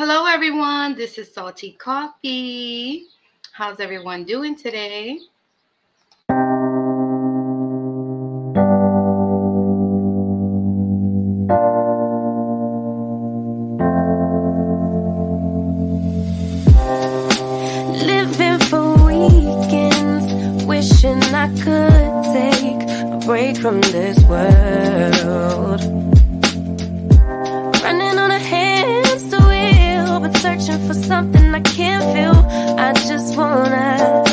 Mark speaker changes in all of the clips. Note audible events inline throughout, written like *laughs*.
Speaker 1: Hello, everyone. This is Salty Coffee. How's everyone doing today?
Speaker 2: Living for weekends, wishing I could take a break from this world. Running on a but searching for something I can't feel. I just wanna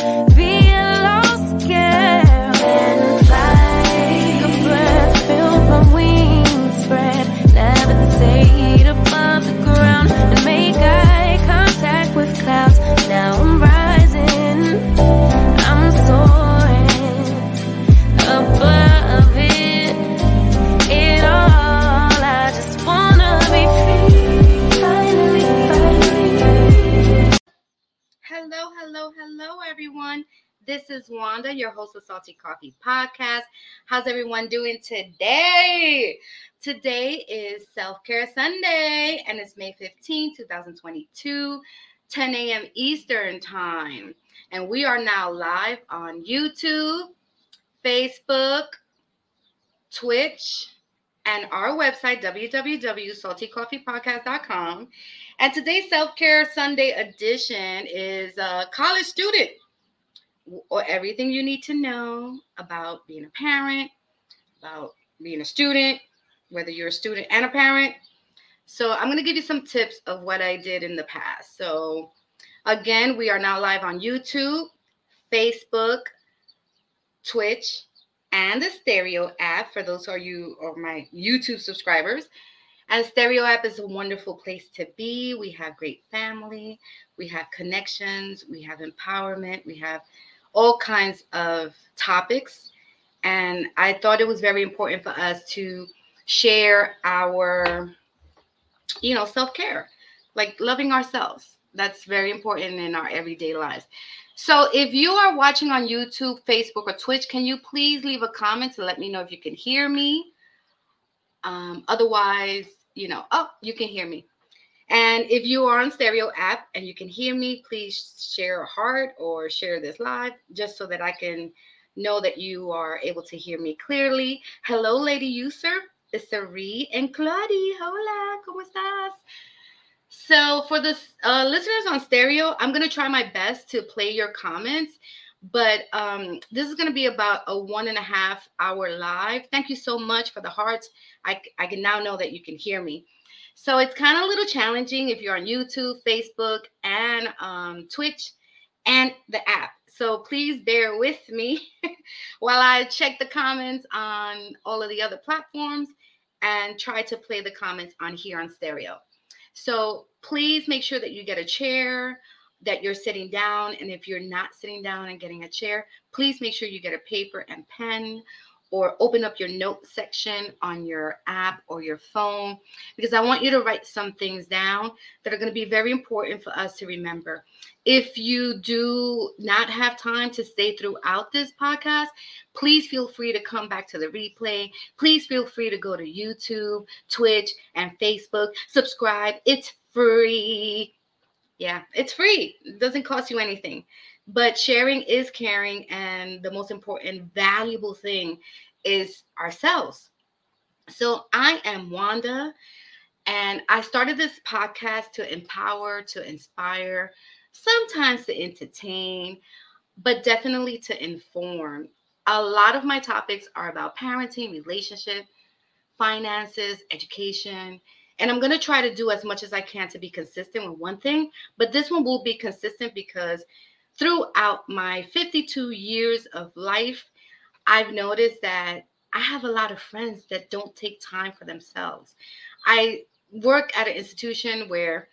Speaker 1: is Wanda, your host of Salty Coffee Podcast. How's everyone doing today? Today is Self Care Sunday, and it's May 15, 2022, 10 a.m. Eastern Time. And we are now live on YouTube, Facebook, Twitch, and our website, www.saltycoffeepodcast.com. And today's Self Care Sunday edition is a college student or everything you need to know about being a parent, about being a student, whether you're a student and a parent. So, I'm going to give you some tips of what I did in the past. So, again, we are now live on YouTube, Facebook, Twitch, and the Stereo app for those who are you or my YouTube subscribers. And Stereo app is a wonderful place to be. We have great family, we have connections, we have empowerment, we have all kinds of topics. And I thought it was very important for us to share our, you know, self care, like loving ourselves. That's very important in our everyday lives. So if you are watching on YouTube, Facebook, or Twitch, can you please leave a comment to let me know if you can hear me? Um, otherwise, you know, oh, you can hear me. And if you are on Stereo app and you can hear me, please share a heart or share this live just so that I can know that you are able to hear me clearly. Hello, Lady User, it's Sari and Claudie. Hola, ¿cómo estás? So for the uh, listeners on stereo, I'm gonna try my best to play your comments, but um, this is gonna be about a one and a half hour live. Thank you so much for the hearts. I, I can now know that you can hear me. So it's kind of a little challenging if you're on YouTube, Facebook, and um, Twitch, and the app. So please bear with me *laughs* while I check the comments on all of the other platforms and try to play the comments on here on stereo. So please make sure that you get a chair, that you're sitting down. And if you're not sitting down and getting a chair, please make sure you get a paper and pen or open up your note section on your app or your phone because I want you to write some things down that are going to be very important for us to remember. If you do not have time to stay throughout this podcast, please feel free to come back to the replay. Please feel free to go to YouTube, Twitch, and Facebook. Subscribe. It's free. Yeah, it's free. It doesn't cost you anything. But sharing is caring, and the most important, valuable thing is ourselves. So I am Wanda, and I started this podcast to empower, to inspire, sometimes to entertain, but definitely to inform. A lot of my topics are about parenting, relationship, finances, education, and I'm going to try to do as much as I can to be consistent with one thing, but this one will be consistent because throughout my 52 years of life, I've noticed that I have a lot of friends that don't take time for themselves. I work at an institution where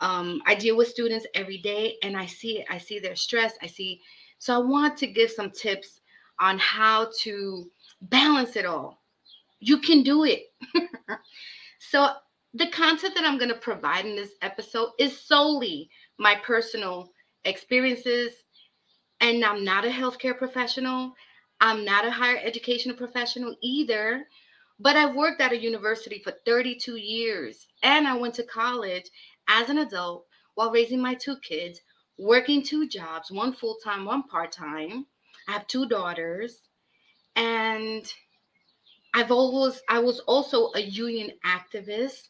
Speaker 1: um, I deal with students every day and I see it. I see their stress. I see. So I want to give some tips on how to balance it all. You can do it. *laughs* so the content that I'm going to provide in this episode is solely my personal experiences. And I'm not a healthcare professional. I'm not a higher education professional either. But I've worked at a university for 32 years and I went to college as an adult while raising my two kids, working two jobs, one full time, one part time. I have two daughters and I've always I was also a union activist.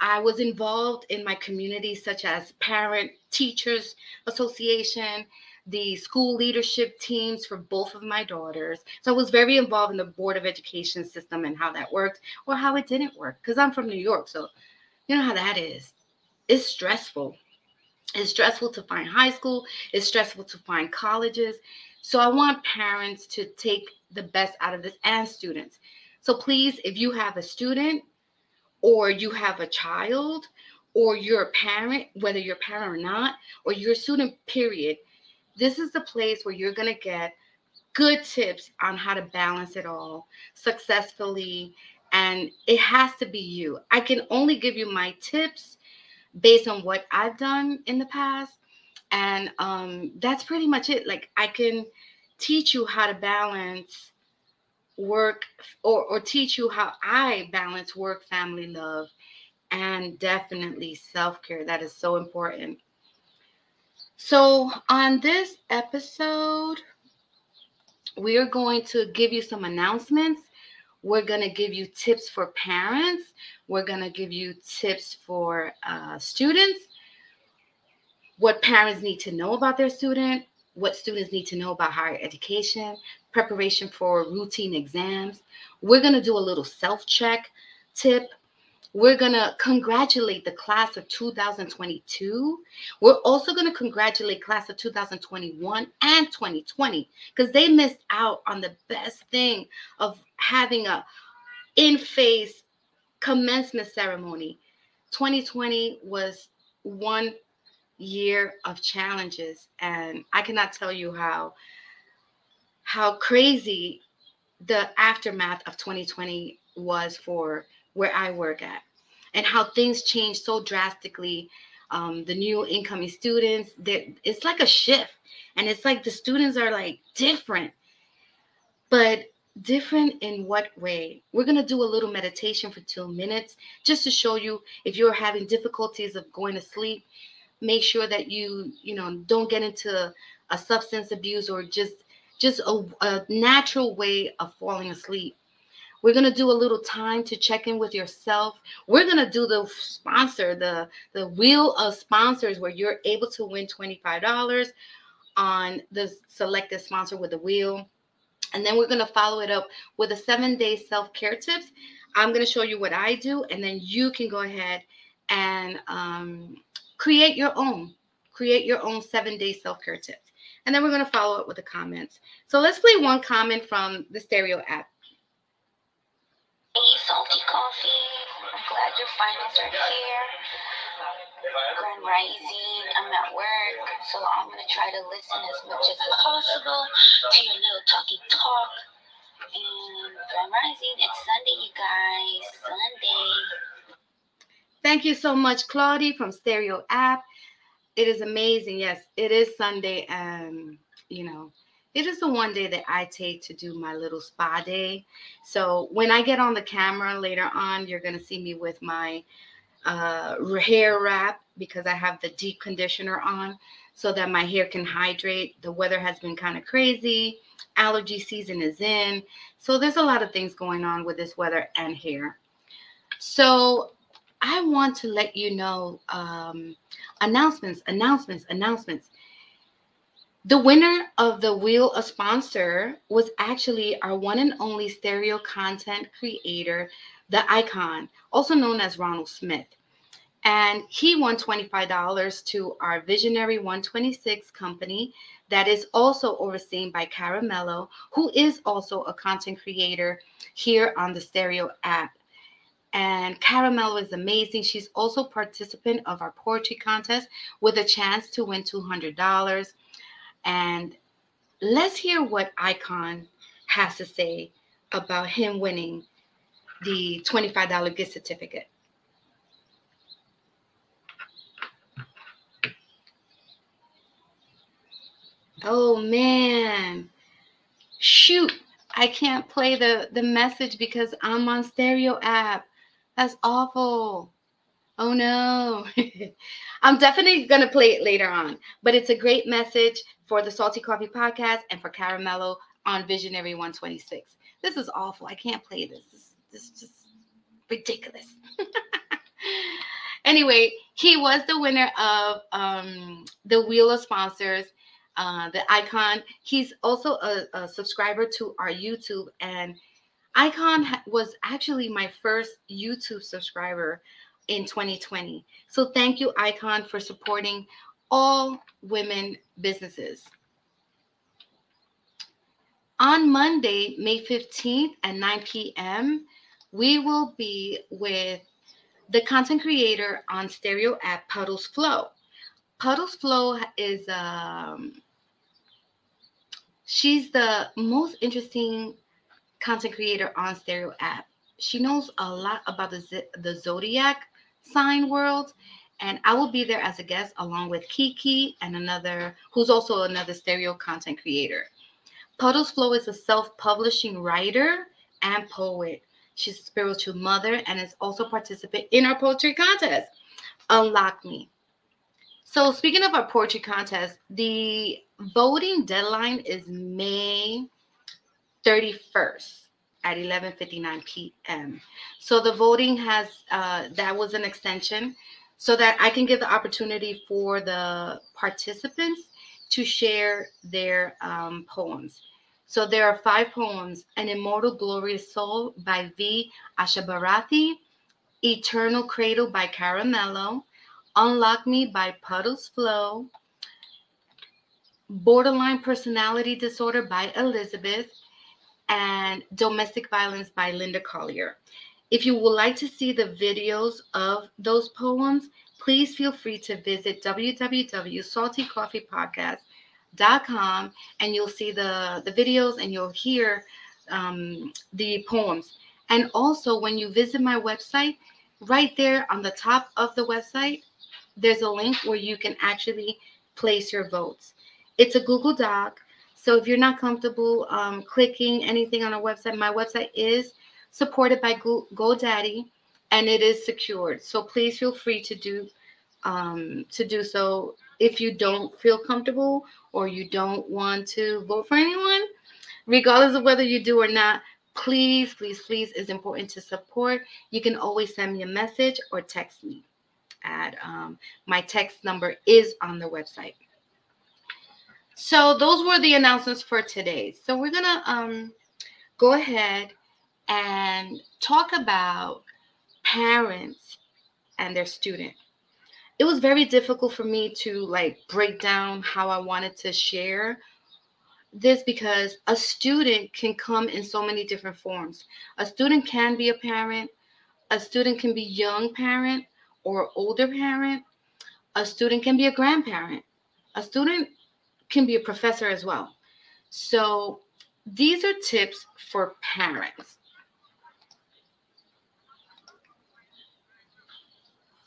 Speaker 1: I was involved in my community such as parent teachers association, the school leadership teams for both of my daughters. So I was very involved in the board of education system and how that worked or how it didn't work because I'm from New York. So you know how that is. It's stressful. It's stressful to find high school, it's stressful to find colleges. So I want parents to take the best out of this and students. So please, if you have a student or you have a child or you're a parent, whether you're a parent or not, or you're a student, period, this is the place where you're going to get good tips on how to balance it all successfully. And it has to be you. I can only give you my tips based on what I've done in the past. And um, that's pretty much it. Like, I can teach you how to balance work or, or teach you how I balance work, family, love, and definitely self care. That is so important. So, on this episode, we are going to give you some announcements. We're going to give you tips for parents. We're going to give you tips for uh, students, what parents need to know about their student, what students need to know about higher education, preparation for routine exams. We're going to do a little self check tip. We're going to congratulate the class of 2022. We're also going to congratulate class of 2021 and 2020 because they missed out on the best thing of having a in-face commencement ceremony. 2020 was one year of challenges and I cannot tell you how how crazy the aftermath of 2020 was for where I work at and how things changed so drastically. Um, the new incoming students, it's like a shift. And it's like the students are like different, but different in what way? We're going to do a little meditation for two minutes just to show you if you're having difficulties of going to sleep, make sure that you, you know, don't get into a substance abuse or just just a, a natural way of falling asleep we're to do a little time to check in with yourself. We're to do the sponsor, the, the wheel of sponsors where you're able to win $25 on the selected sponsor with the wheel. And then we're going to follow it up with a seven day self care tips. I'm going to show you what I do, and then you can go ahead and um, create your own. Create your own seven day self care tips. And then we're going to follow up with the comments. So let's play one comment from the stereo app.
Speaker 3: Hey, salty coffee. I'm glad your finals are here. Grand Rising. I'm at work, so I'm gonna try to listen as much as possible to your little talky talk. And Grand Rising, it's Sunday, you guys. Sunday.
Speaker 1: Thank you so much, Claudie from Stereo App. It is amazing. Yes, it is Sunday, and you know, it is the one day that I take to do my little spa day. So when I get on the camera later on, you're going to see me with my uh, hair wrap because I have the deep conditioner on so that my hair can hydrate. The weather has been kind of crazy. Allergy season is in. So there's a lot of things going on with this weather and hair. So I want to let you know um, announcements, announcements, announcements. The winner of the Wheel of Sponsor was actually our one and only stereo content creator, the icon, also known as Ronald Smith. And he won $25 to our Visionary 126 company that is also overseen by Caramello, who is also a content creator here on the Stereo app. And Caramel is amazing. She's also participant of our poetry contest with a chance to win $200. And let's hear what Icon has to say about him winning the $25 gift certificate. Oh man. Shoot. I can't play the the message because I'm on stereo app. That's awful. Oh no. *laughs* I'm definitely going to play it later on, but it's a great message for the Salty Coffee podcast and for Caramello on Visionary 126. This is awful. I can't play this. This, this is just ridiculous. *laughs* anyway, he was the winner of um, the Wheel of Sponsors, uh, the icon. He's also a, a subscriber to our YouTube, and Icon was actually my first YouTube subscriber in 2020. So thank you, Icon, for supporting all women businesses. On Monday, May 15th at 9 p.m., we will be with the content creator on stereo at Puddles Flow. Puddles Flow is um she's the most interesting content creator on stereo app. She knows a lot about the the zodiac sign world and I will be there as a guest along with Kiki and another who's also another stereo content creator. Puddles Flow is a self-publishing writer and poet. She's a spiritual mother and is also participant in our poetry contest. Unlock Me. So speaking of our poetry contest, the voting deadline is May 31st at 11:59 p.m. So the voting has uh, that was an extension so that I can give the opportunity for the participants to share their um, poems. So there are five poems An Immortal Glorious Soul by V. Ashabarathi, Eternal Cradle by Caramello, Unlock Me by Puddles Flow, Borderline Personality Disorder by Elizabeth, and Domestic Violence by Linda Collier. If you would like to see the videos of those poems, please feel free to visit www.saltycoffeepodcast.com and you'll see the, the videos and you'll hear um, the poems. And also, when you visit my website, right there on the top of the website, there's a link where you can actually place your votes. It's a Google Doc. So if you're not comfortable um, clicking anything on a website, my website is supported by Go- GoDaddy and it is secured. So please feel free to do um, to do so if you don't feel comfortable or you don't want to vote for anyone, regardless of whether you do or not. Please, please, please, is important to support. You can always send me a message or text me. At um, my text number is on the website. So those were the announcements for today. So we're gonna um, go ahead and talk about parents and their student. It was very difficult for me to like break down how I wanted to share this because a student can come in so many different forms. A student can be a parent, a student can be young parent or older parent, a student can be a grandparent, a student can be a professor as well. So these are tips for parents.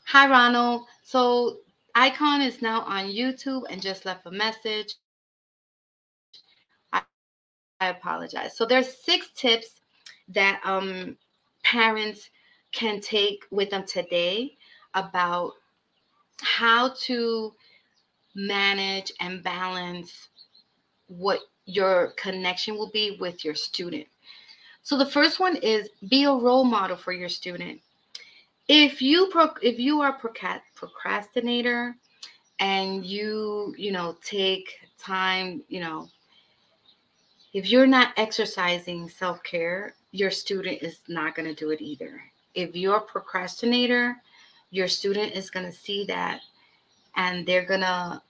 Speaker 1: Hi, Ronald. So Icon is now on YouTube and just left a message. I, apologize. So there's six tips that um, parents can take with them today about how to manage and balance what your connection will be with your student. So the first one is be a role model for your student if you pro- if you are procrastinator and you you know take time you know if you're not exercising self-care your student is not going to do it either if you're a procrastinator your student is going to see that and they're to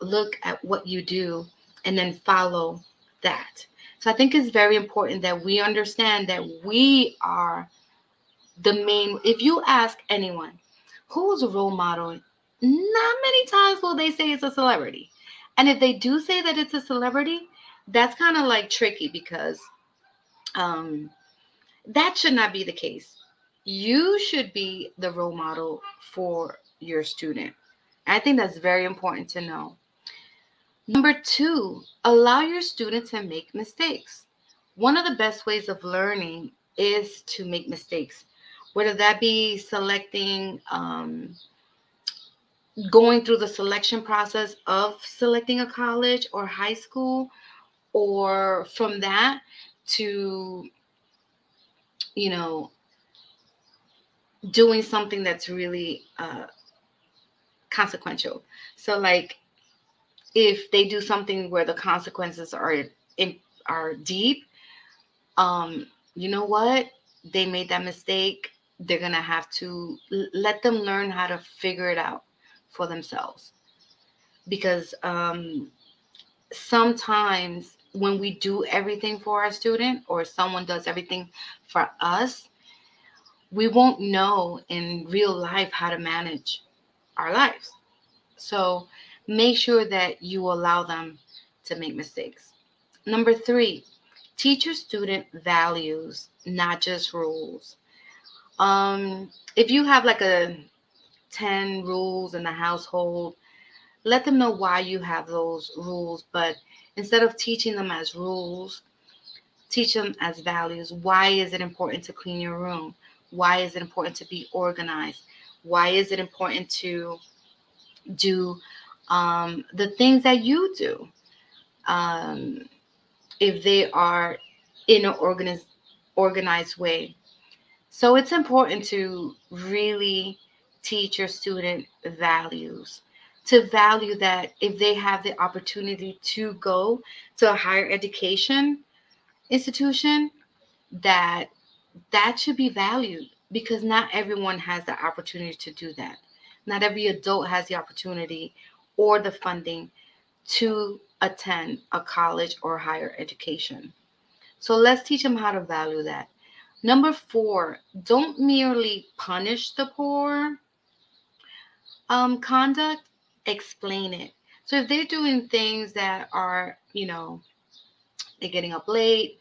Speaker 1: look at what you do and then follow that. So i think it's very important that we understand that we are the main if you ask anyone who's a role model? not many times will they say it's a celebrity. And if they do say that it's a celebrity that's kind of like tricky because um that should not be the case. You should be the role model for your student i think that's very important to know. Number two allow your students to make mistakes. One of the best ways of learning is to make mistakes, whether that be selecting, um, going through the selection process of selecting a college or high school, or from that to, you know, doing something that's really uh, consequential. So, like, if they do something where the consequences are are deep, um, you know what? They made that mistake. They're gonna have to let them learn how to figure it out for themselves. Because um, sometimes when we do everything for our student or someone does everything for us, we won't know in real life how to manage our lives. So make sure that you allow them to make mistakes. Number three, teach your student values, not just rules. Um, if you have like a 10 rules in the household, let them know why you have those rules. But instead of teaching them as rules, teach them as values. Why is it important to clean your room? Why is it important to be organized? Why is it important to do um, the things that you do? Um, if they are in an organized organized way. So it's important to really teach your student values to value that if they have the opportunity to go to a higher education institution that that should be valued because not everyone has the opportunity to do that not every adult has the opportunity or the funding to attend a college or higher education. So let's teach them how to value that. Number four, don't merely punish the poor um, conduct, explain it. So if they're doing things that are, you know, they're getting up late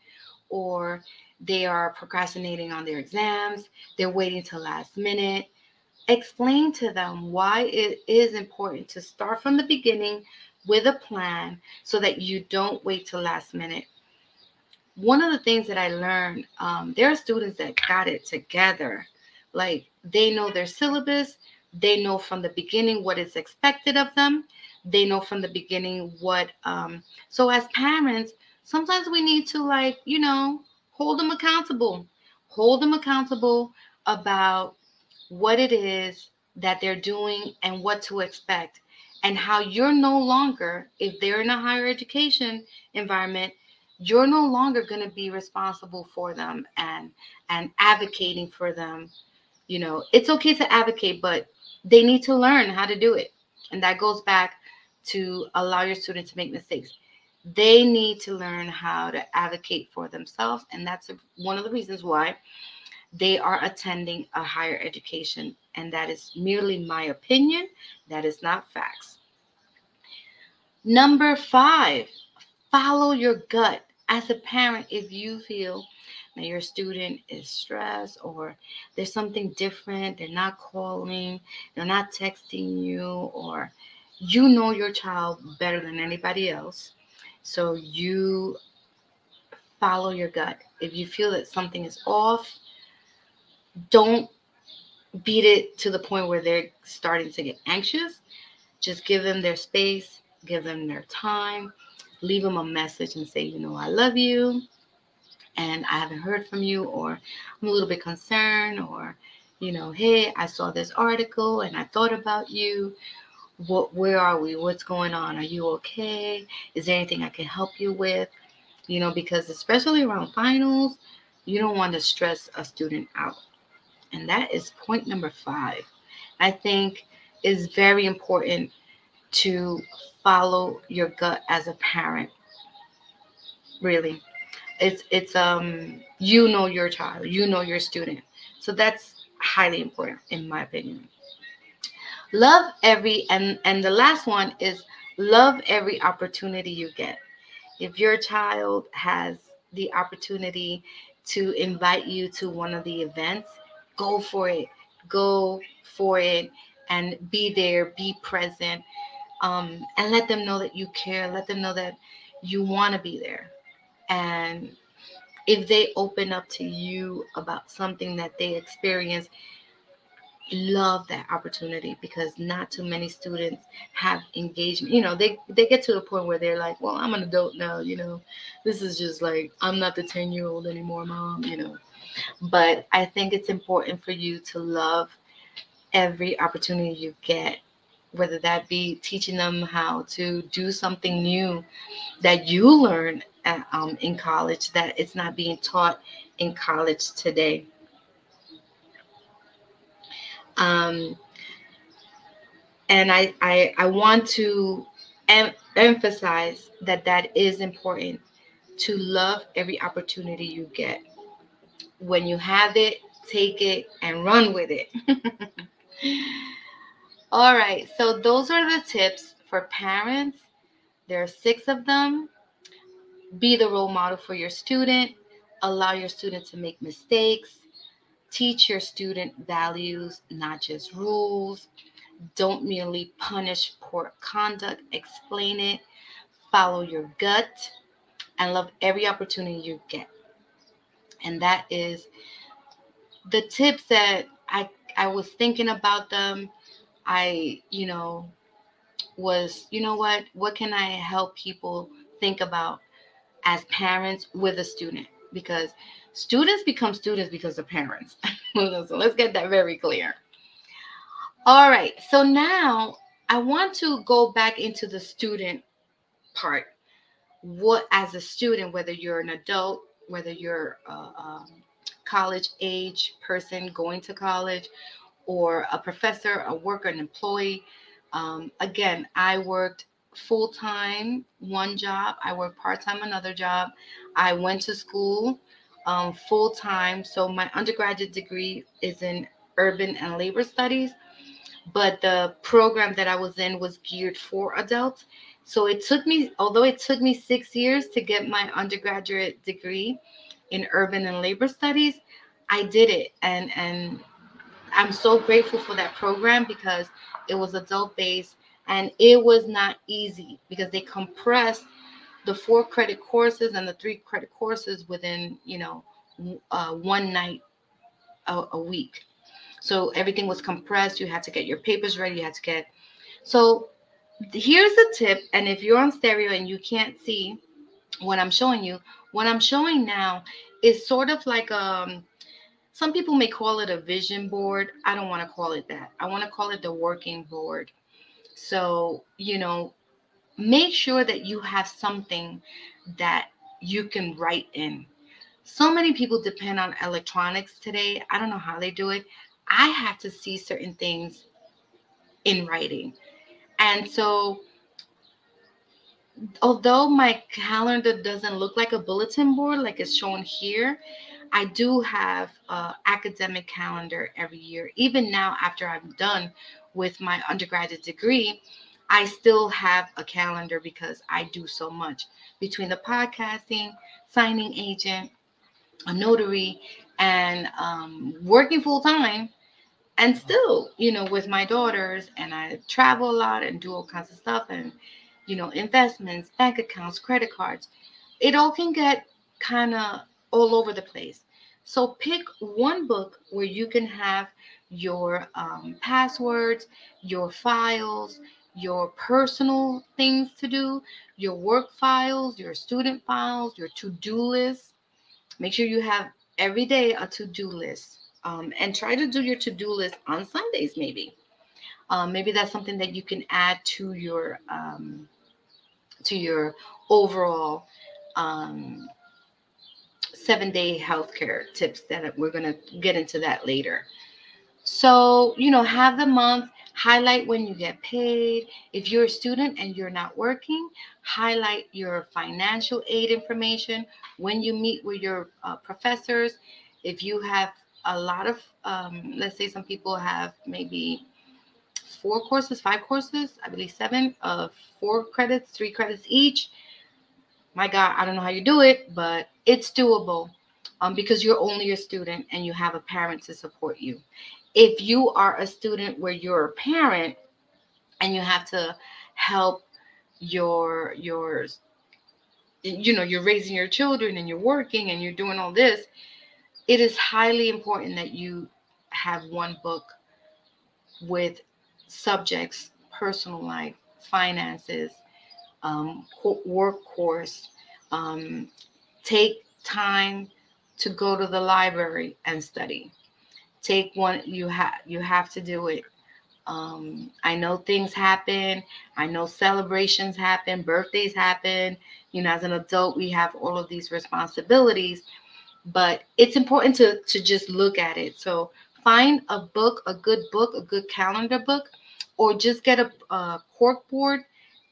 Speaker 1: or they are procrastinating on their exams, they're waiting till last minute, explain to them why it is important to start from the beginning with a plan so that you don't wait till last minute. One of the things that I learned, um, there are students that got it together. Like they know their syllabus, they know from the beginning what is expected of them, they know from the beginning what. Um, so as parents, sometimes we need to like you know hold them accountable, hold them accountable about what it is that they're doing and what to expect and how you're no longer, if they're in a higher education environment, you're no longer going to be responsible for them and and advocating for them. You know, it's okay to advocate, but they need to learn how to do it. And that goes back to allow your students to make mistakes. They need to learn how to advocate for themselves. And that's one of the reasons why they are attending a higher education. And that is merely my opinion, that is not facts. Number five, follow your gut. As a parent, if you feel that your student is stressed or there's something different, they're not calling, they're not texting you, or you know your child better than anybody else. So you follow your gut. If you feel that something is off, don't beat it to the point where they're starting to get anxious. Just give them their space give them their time, leave them a message and say, you know, I love you and I haven't heard from you, or I'm a little bit concerned, or, you know, hey, I saw this article and I thought about you. What, where are we? What's going on? Are you okay? Is there anything I can help you with? You know, because especially around finals, you don't want to stress a student out. And that is point number five. I think is very important to follow your gut as a parent. Really. It's it's um you know your child, you know your student. So that's highly important in my opinion. Love every and and the last one is love every opportunity you get. If your child has the opportunity to invite you to one of the events, go for it. Go for it and be there, be present, um, and let them know that you care. Let them know that you want to be there. And if they open up to you about something that they experience love that opportunity because not too many students have engagement. You know they they get to a point where they're like well i'm an adult now you know. This is just like i'm not the 10 year old anymore mom you know. But i think it's important for you to love every opportunity you get whether that be teaching them how to do something new that you learn at, um, in college that it's not being taught in college today um, and I, I, I want to em- emphasize that that is important to love every opportunity you get. When you have it, take it and run with it. *laughs* All right, so those are the tips for parents. There are six of them. Be the role model for your student. Allow your student to make mistakes. Teach your student values, not just rules. Don't merely punish poor conduct, explain it. Follow your gut and love every opportunity you get. And that is the tips that I I was thinking about them. I, you know, was, you know what? What can I help people think about as parents with a student? Because Students become students because of parents. *laughs* so let's get that very clear. All right. So now I want to go back into the student part. What, as a student, whether you're an adult, whether you're a um, college age person going to college, or a professor, a worker, an employee. Um, again, I worked full time, one job. I worked part time, another job. I went to school um, full time. So my undergraduate degree is in urban and labor studies, but the program that I was in was geared for adults. So it took me, although it took me six years to get my undergraduate degree in urban and labor studies, I did it, and and I'm so grateful for that program because it was adult based and it was not easy because they compressed the four credit courses and the three credit courses within, you know, uh, one night a, a week. So everything was compressed. You had to get your papers ready. You had to get. So here's a tip. And if you're on stereo and you can't see what I'm showing you, what I'm showing now is sort of like um some people may call it a vision board. I don't want to call it that. I want to call it the working board. So, you know, make sure that you have something that you can write in. So many people depend on electronics today. I don't know how they do it. I have to see certain things in writing. And so, although my calendar doesn't look like a bulletin board like it's shown here, I do have an academic calendar every year. Even now, after I'm done with my undergraduate degree, I still have a calendar because I do so much between the podcasting, signing agent, a notary, and um, working full time. And still, you know, with my daughters, and I travel a lot and do all kinds of stuff, and, you know, investments, bank accounts, credit cards. It all can get kind of all over the place. So pick one book where you can have your um, passwords, your files, your personal things to do, your work files, your student files, your to do list. Make sure you have every day a to do list um, and try to do your to do list on Sundays, maybe. Um, maybe that's something that you can add to your um, to your overall um, seven day healthcare tips that we're going to get into that later. So, you know, have the month highlight when you get paid. If you're a student and you're not working, highlight your financial aid information when you meet with your uh, professors. If you have a lot of, um, let's say some people have maybe four courses, five courses, I believe seven of four credits, three credits each. My God, I don't know how you do it, but it's doable um, because you're only a student and you have a parent to support you. If you are a student where you're a parent and you have to help your your you know you're raising your children and you're working and you're doing all this it is highly important that you have one book with subjects personal life finances um, work course um, take time to go to the library and study. Take one you have you have to do it. Um, i know things happen. I know celebrations happen. Birthdays happen. You know as an adult we have all of these responsibilities but it's important to to just look at it. So find a book a good book a good calendar book or just get a, a cork board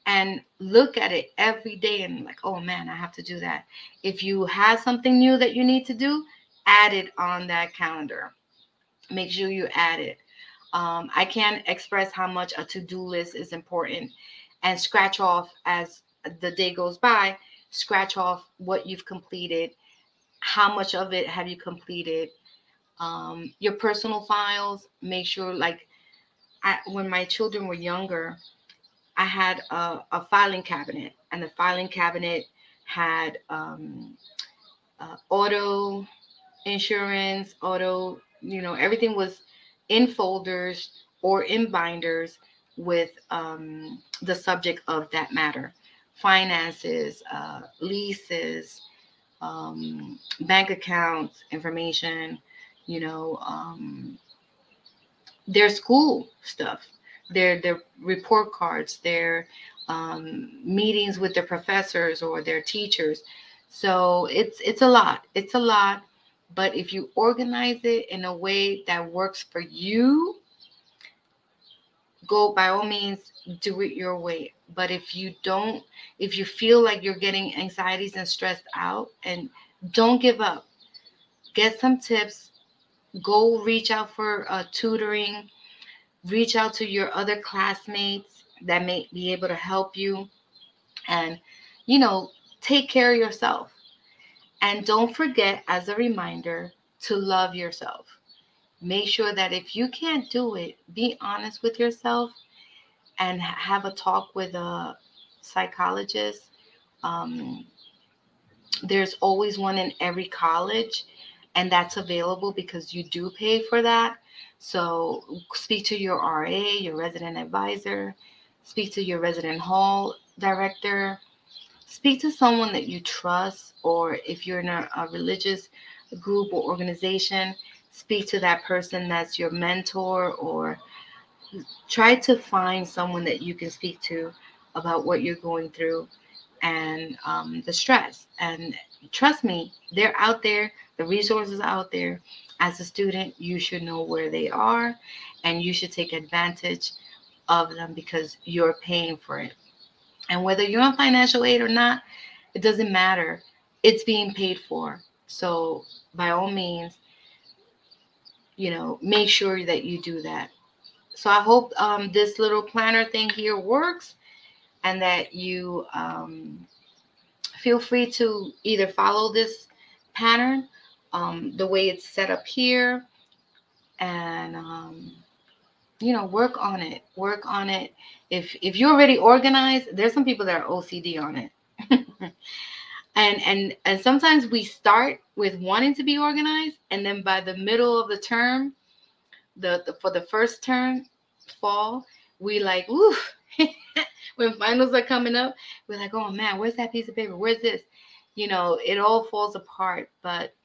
Speaker 1: and look at it every day and like oh man i have to do that. If you have something new that you need to do add it on that calendar. Make sure you add it. Um, i can't express how much a to-do list is important and scratch off as the day goes by scratch off what you've completed how much of it have you completed um, your personal files make sure like I, when my children were younger i had a, a, filing cabinet and the filing cabinet had um, uh, auto insurance auto you know everything was in folders or in binders with um, the subject of that matter. Finances uh, leases um, bank accounts information, you know, um, their school stuff, their their report cards, their um, meetings with their professors or their teachers. So it's it's a lot. It's a lot. But if you organize it in a way that works for you, go by all means do it your way but if you don't if you feel like you're getting anxieties and stressed out and don't give up get some tips go reach out for uh, tutoring reach out to your other classmates that may be able to help you and you know take care of yourself and don't forget as a reminder to love yourself make sure that if you can't do it be honest with yourself and have a talk with a psychologist. Um, there's always one in every college, and that's available because you do pay for that. So speak to your RA, your resident advisor, speak to your resident hall director, speak to someone that you trust, or if you're in a, a religious group or organization, speak to that person that's your mentor or try to find someone that you can speak to about what you're going through and um, the stress. And trust me, they're out there, the resources are out there. As a student, you should know where they are and you should take advantage of them because you're paying for it. And whether you're on financial aid or not, it doesn't matter. It's being paid for. So, by all means, you know, make sure that you do that. So I hope um, this little planner thing here works and that you um, feel free to either follow this pattern um, the way it's set up here and um, you know work on it work on it. If if you're already organized there's some people that are ocd on it. *laughs* And and and sometimes we start with wanting to be organized and then by the middle of the term the, the for the first term fall we like ooh *laughs* when finals are coming up we're like oh man where's that piece of paper? Where's this? You know it all falls apart but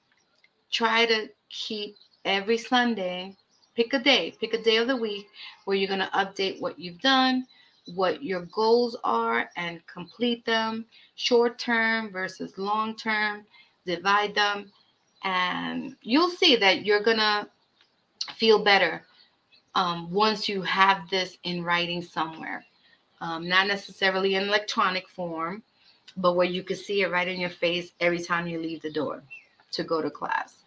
Speaker 1: try to keep every sunday pick a day pick a day of the week where you're going to update what you've done what your goals are and complete them. Short term versus long term divide them and you'll see that you're going to feel better um, once you have this in writing somewhere. Um, not necessarily in electronic form but where you can see it right in your face every time you leave the door to go to class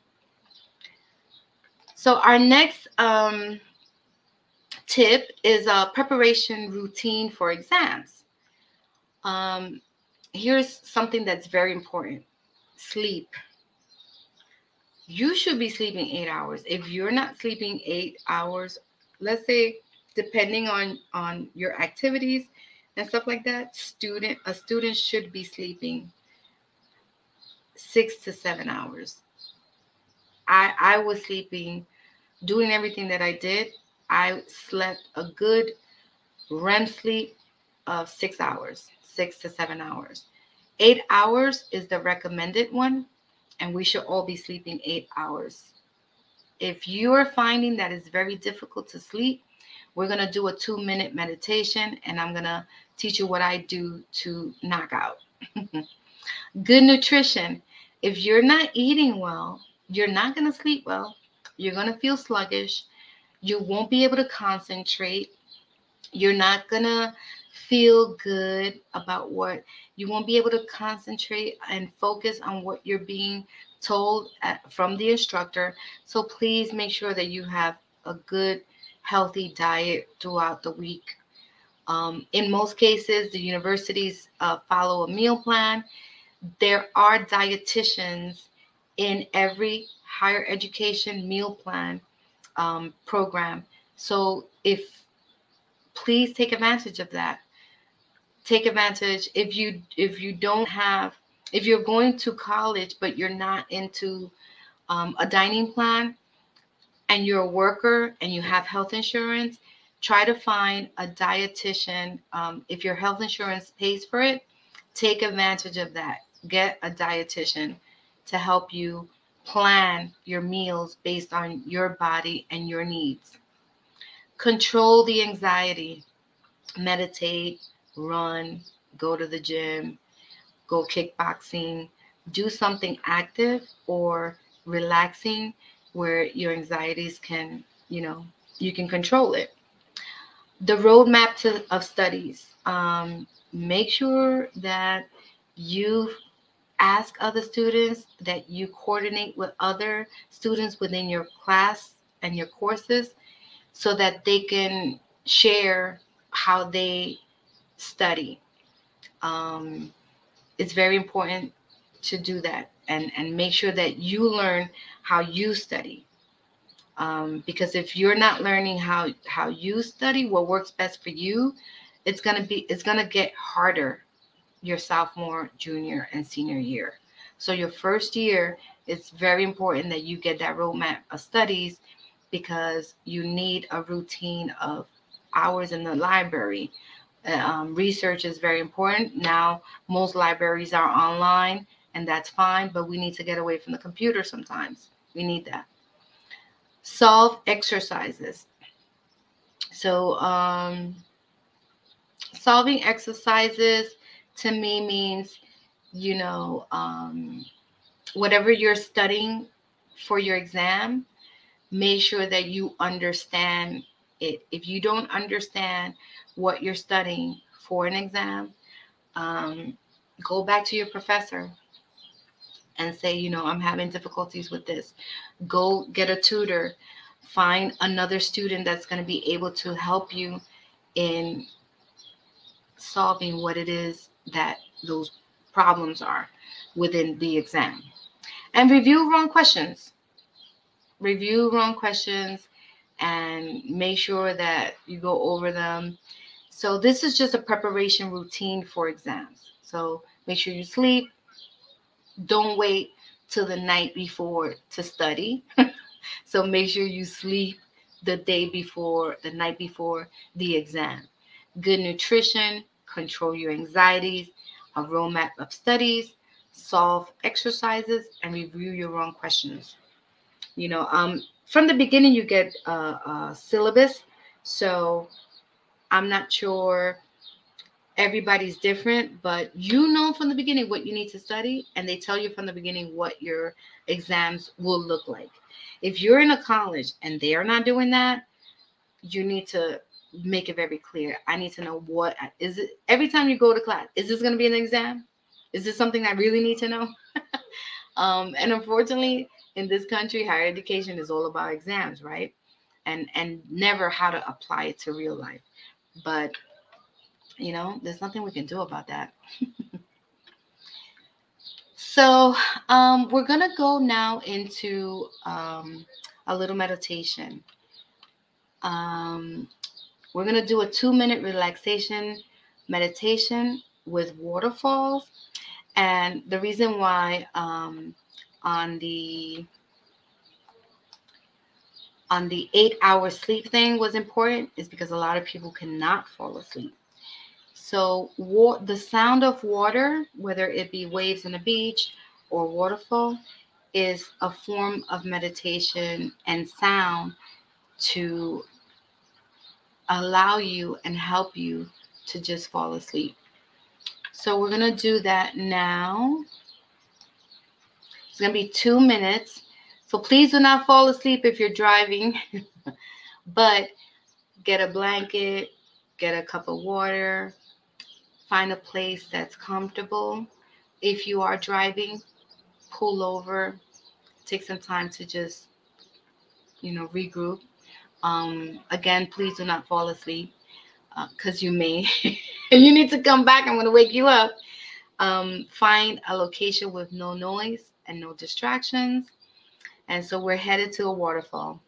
Speaker 1: so our next um, tip is a preparation routine for exams. Um, here's something that's very important sleep. You should be sleeping eight hours. If you're not sleeping eight hours, let's say, depending on on your activities and stuff like that, student a student should be sleeping six to seven hours. I I was sleeping, doing everything that I did. I slept a good REM sleep of six hours, six to seven hours. Eight hours is the recommended one, and we should all be sleeping eight hours. If you are finding that it's very difficult to sleep, we're going to do a two minute meditation, and I'm going to teach you what I do to knock out. *laughs* Good nutrition. If you're not eating well, you're not going to sleep well. You're going to feel sluggish. You won't be able to concentrate. You're not going to feel good about what you won't be able to concentrate and focus on what you're being told at, from the instructor. So please make sure that you have a good, healthy diet throughout the week. Um, in most cases, the universities uh, follow a meal plan. There are dietitians in every higher education meal plan um, program. So if please take advantage of that. Take advantage if you if you don't have if you're going to college but you're not into um, a dining plan and you're a worker and you have health insurance, try to find a dietitian. Um, if your health insurance pays for it, take advantage of that. Get a dietitian to help you plan your meals based on your body and your needs. Control the anxiety. Meditate, run, go to the gym, go kickboxing, do something active or relaxing where your anxieties can, you know, you can control it. The roadmap to, of studies. Um, make sure that you ask other students, that you coordinate with other students within your class and your courses so that they can share how they study. Um, it's very important to do that and, and make sure that you learn how you study. Um, because if you're not learning how, how you study, what works best for you, it's gonna be it's gonna get harder your sophomore, junior, and senior year. So your first year, it's very important that you get that roadmap of studies because you need a routine of hours in the library. Um, research is very important. Now, most libraries are online, and that's fine, but we need to get away from the computer sometimes. We need that. Solve exercises. So, um, solving exercises to me means, you know, um, whatever you're studying for your exam, make sure that you understand it. If you don't understand what you're studying for an exam, um, go back to your professor and say, you know, I'm having difficulties with this. Go get a tutor. Find another student that's going to be able to help you in solving what it is that those problems are within the exam. And review wrong questions. Review wrong questions and make sure that you go over them. So, this is just a preparation routine for exams. So, make sure you sleep. Don't wait till the night before to study. *laughs* so, make sure you sleep the day before, the night before the exam. Good nutrition, control your anxieties, a roadmap of studies, solve exercises, and review your wrong questions. You know, um, from the beginning, you get a, a syllabus. So I'm not sure everybody's different, but you know from the beginning what you need to study, and they tell you from the beginning what your exams will look like. If you're in a college and they are not doing that, you need to make it very clear. I need to know what is it every time you go to class, is this going to be an exam? Is this something I really need to know? *laughs* um, and unfortunately, in this country, higher education is all about exams, right? And and never how to apply it to real life. But you know, there's nothing we can do about that. *laughs* so um, we're gonna go now into um, a little meditation. Um, we're going to do a two minute relaxation meditation with waterfalls. And the reason why um, on the on the eight hour sleep thing was important is because a lot of people cannot fall asleep. So wa- the sound of water, whether it be waves on the beach or waterfall, is a form of meditation and sound to allow you and help you to just fall asleep. So we're going to do that now. It's going to be two minutes. So please do not fall asleep if you're driving, *laughs* but get a blanket, get a cup of water, find a place that's comfortable. If you are driving, pull over, take some time to just, you know, regroup. Um, again, please do not fall asleep because uh, you may, and *laughs* you need to come back. I'm going to wake you up. Um, find a location with no noise and no distractions. And so we're headed to a waterfall.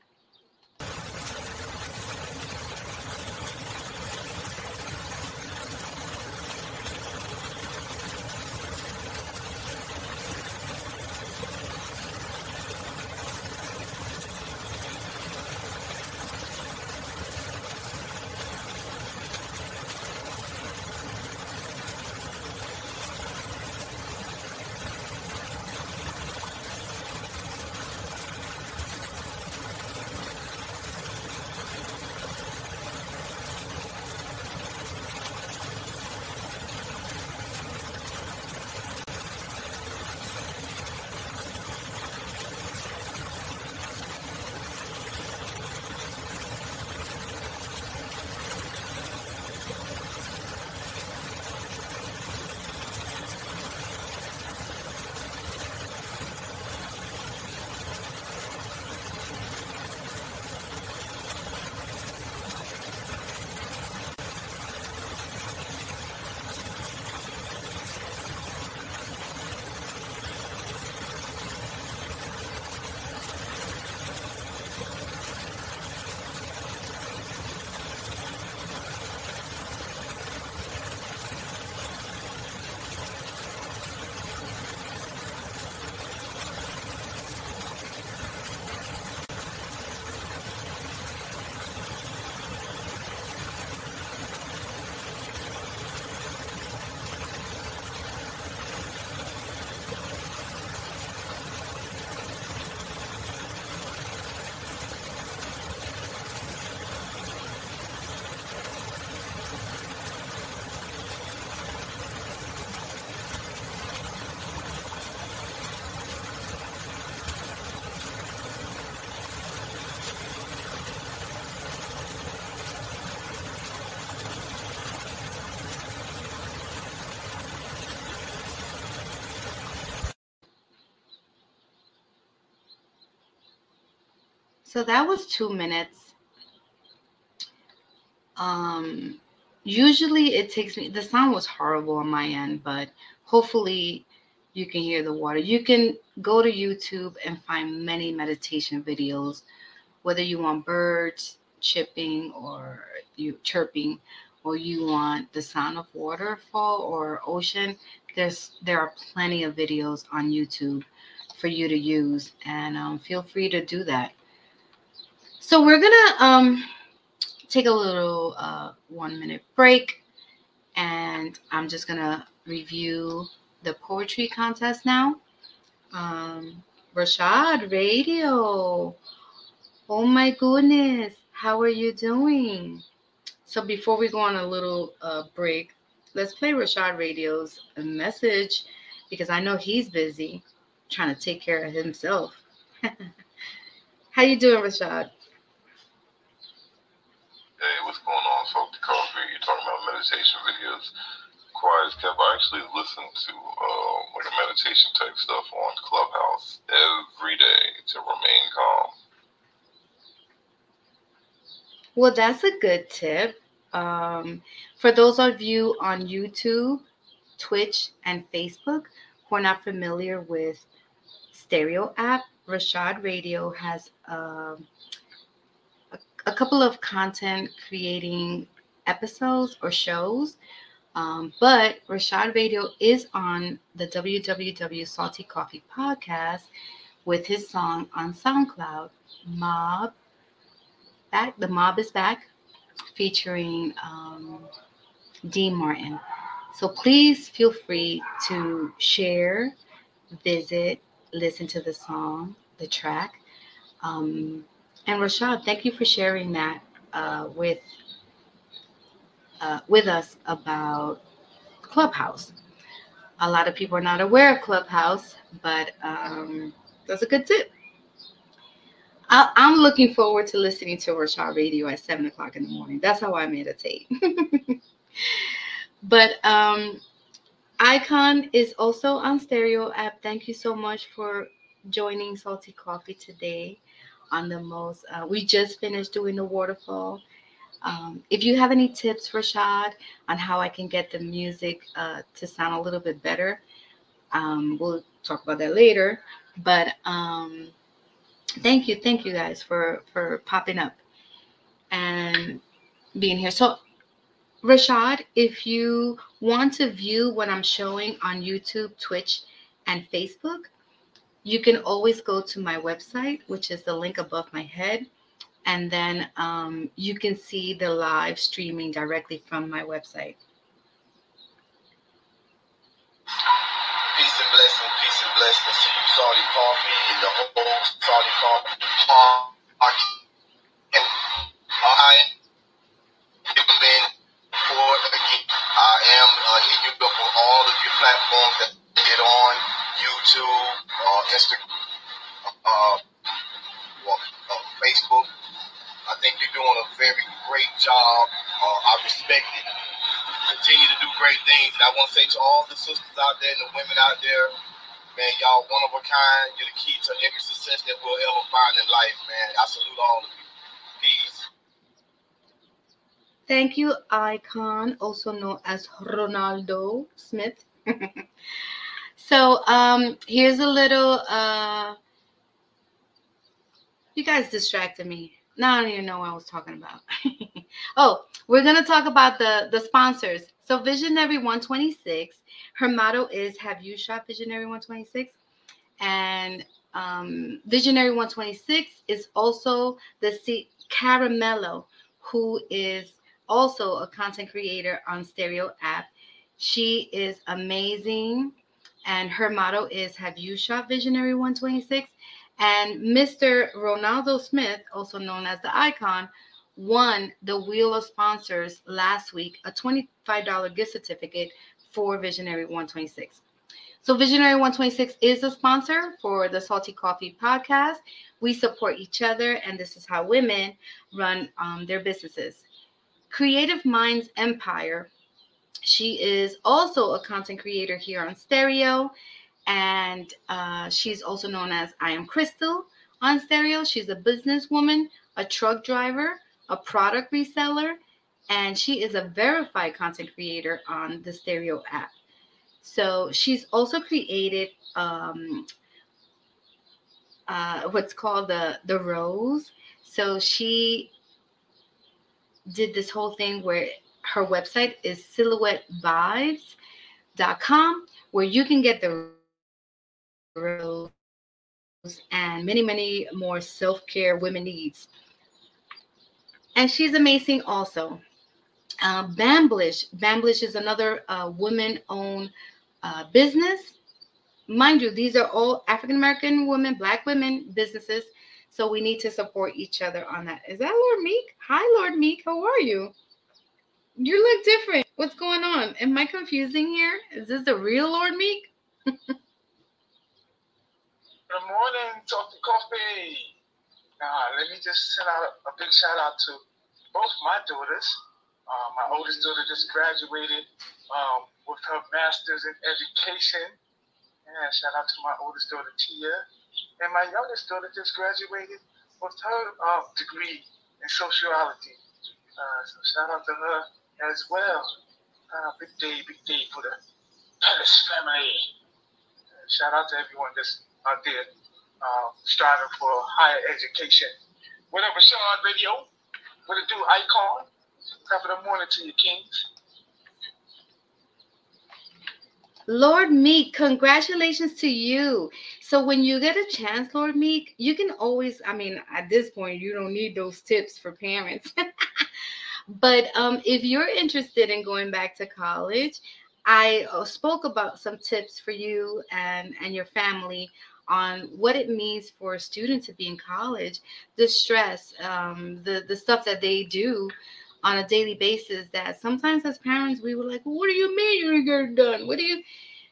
Speaker 1: So that was two minutes. Um, usually it takes me, the sound was horrible on my end, but hopefully you can hear the water. You can go to YouTube and find many meditation videos, whether you want birds chipping or you chirping, or you want the sound of waterfall or ocean. There's there are plenty of videos on YouTube for you to use, and um, feel free to do that. So we're gonna um, take a little uh, one minute break, and I'm just gonna review the poetry contest now. Um, Rashad Radio. Oh my goodness, how are you doing? So before we go on a little uh, break, let's play Rashad Radio's message because I know he's busy trying to take care of himself. *laughs* how you doing, Rashad?
Speaker 4: Hey, what's going on, the Coffee? You're talking about meditation videos. Quiet as kept. I actually listen to uh, like a meditation type stuff on Clubhouse every day to remain calm.
Speaker 1: Well, that's a good tip. Um, for those of you on YouTube, Twitch, and Facebook who are not familiar with Stereo app, Rashad Radio has um, a couple of content creating episodes or shows Um, but Rashad Radio is on the WWW Salty Coffee podcast with his song on SoundCloud, Mob. Back, the Mob is back, featuring um, Dean Martin. So please feel free to share, visit, listen to the song, the track. Um, and Rashad, thank you for sharing that uh, with uh, with us about Clubhouse. A lot of people are not aware of Clubhouse, but um, that's a good tip. I, am looking forward to listening to Rashad Radio at seven o'clock in the morning. That's how I meditate. *laughs* but um, Icon is also on Stereo app. Thank you so much for joining Salty Coffee today on the most. Uh, we just finished doing the waterfall. Um, if you have any tips, Rashad, on how I can get the music uh, to sound a little bit better, um, we'll talk about that later. But um, thank you, thank you guys for for popping up and being here. So, Rashad, if you want to view what I'm showing on YouTube, Twitch, and Facebook, you can always go to my website, which is the link above my head and then um, you can see the live streaming directly from my website.
Speaker 5: Peace and blessings, peace and blessings to you, Salty Coffee, and the whole Salty Coffee. And I been for. I am uh, hitting you up on all of your platforms that Instagram, uh, well, uh, Facebook, I think you're doing a very great job. Uh, I respect it. Continue to do great things. And I want to say to all the sisters out there and the women out there, man, y'all one of a kind. You're the key to every success that we'll ever find in life, man. I salute all of you. Peace.
Speaker 1: Thank you, Icon, also known as Ronaldo Smith. *laughs* so um, here's a little. Uh, you guys distracted me. Now I don't even know what I was talking about. *laughs* oh, we're gonna talk about the the sponsors. So Visionary 126, her motto is "Have you shot Visionary 126?" And um, Visionary 126 is also the C- Caramello, who is also a content creator on Stereo app. She is amazing, and her motto is "Have you shot Visionary 126?" And Mr. Ronaldo Smith, also known as the Icon, won the Wheel of Sponsors last week, a $25 gift certificate for Visionary 126. So, Visionary 126 is a sponsor for the Salty Coffee podcast. We support each other, and this is how women run um, their businesses. Creative Minds Empire. She is also a content creator here on Stereo and uh, she's also known as I Am Crystal on Stereo. She's a businesswoman, a truck driver, a product reseller, and she is a verified content creator on the Stereo app. So she's also created um, uh, what's called the the rose. So she did this whole thing where her website is silhouettevibes.com where you can get the and many, many more self care women needs. And she's amazing also. Uh, Bamblish. Bamblish is another uh, woman owned uh, business. Mind you, these are all African American women, Black women businesses. So we need to support each other on that. Is that Lord Meek? Hi, Lord Meek. How are you? You look different. What's going on? Am I confusing here? Is this the real Lord Meek?
Speaker 6: Good morning, Salty Coffee. Uh, let me just send out a, a, big shout out to both my daughters. Uh, my oldest daughter just graduated um, with her master's in education. And shout out to my oldest daughter, Tia. And my youngest daughter just graduated with her uh, degree in sociology. Uh, so shout out to her as well. Uh, big day, big day for the Pettis family. shout out to everyone that's out there uh, striving for higher education. What up, Radio? What it do, Icon? Top of the morning to you, Kings.
Speaker 1: Lord Meek, congratulations to you. So when you get a chance, Lord Meek, you can always, I mean, at this point, you don't need those tips for parents. *laughs* but um, if you're interested in going back to college, I uh, spoke about some tips for you and, and your family on what it means for a student to be in college, the stress, um, the, the stuff that they do on a daily basis that sometimes as parents we were like, what do you mean you're done? What do you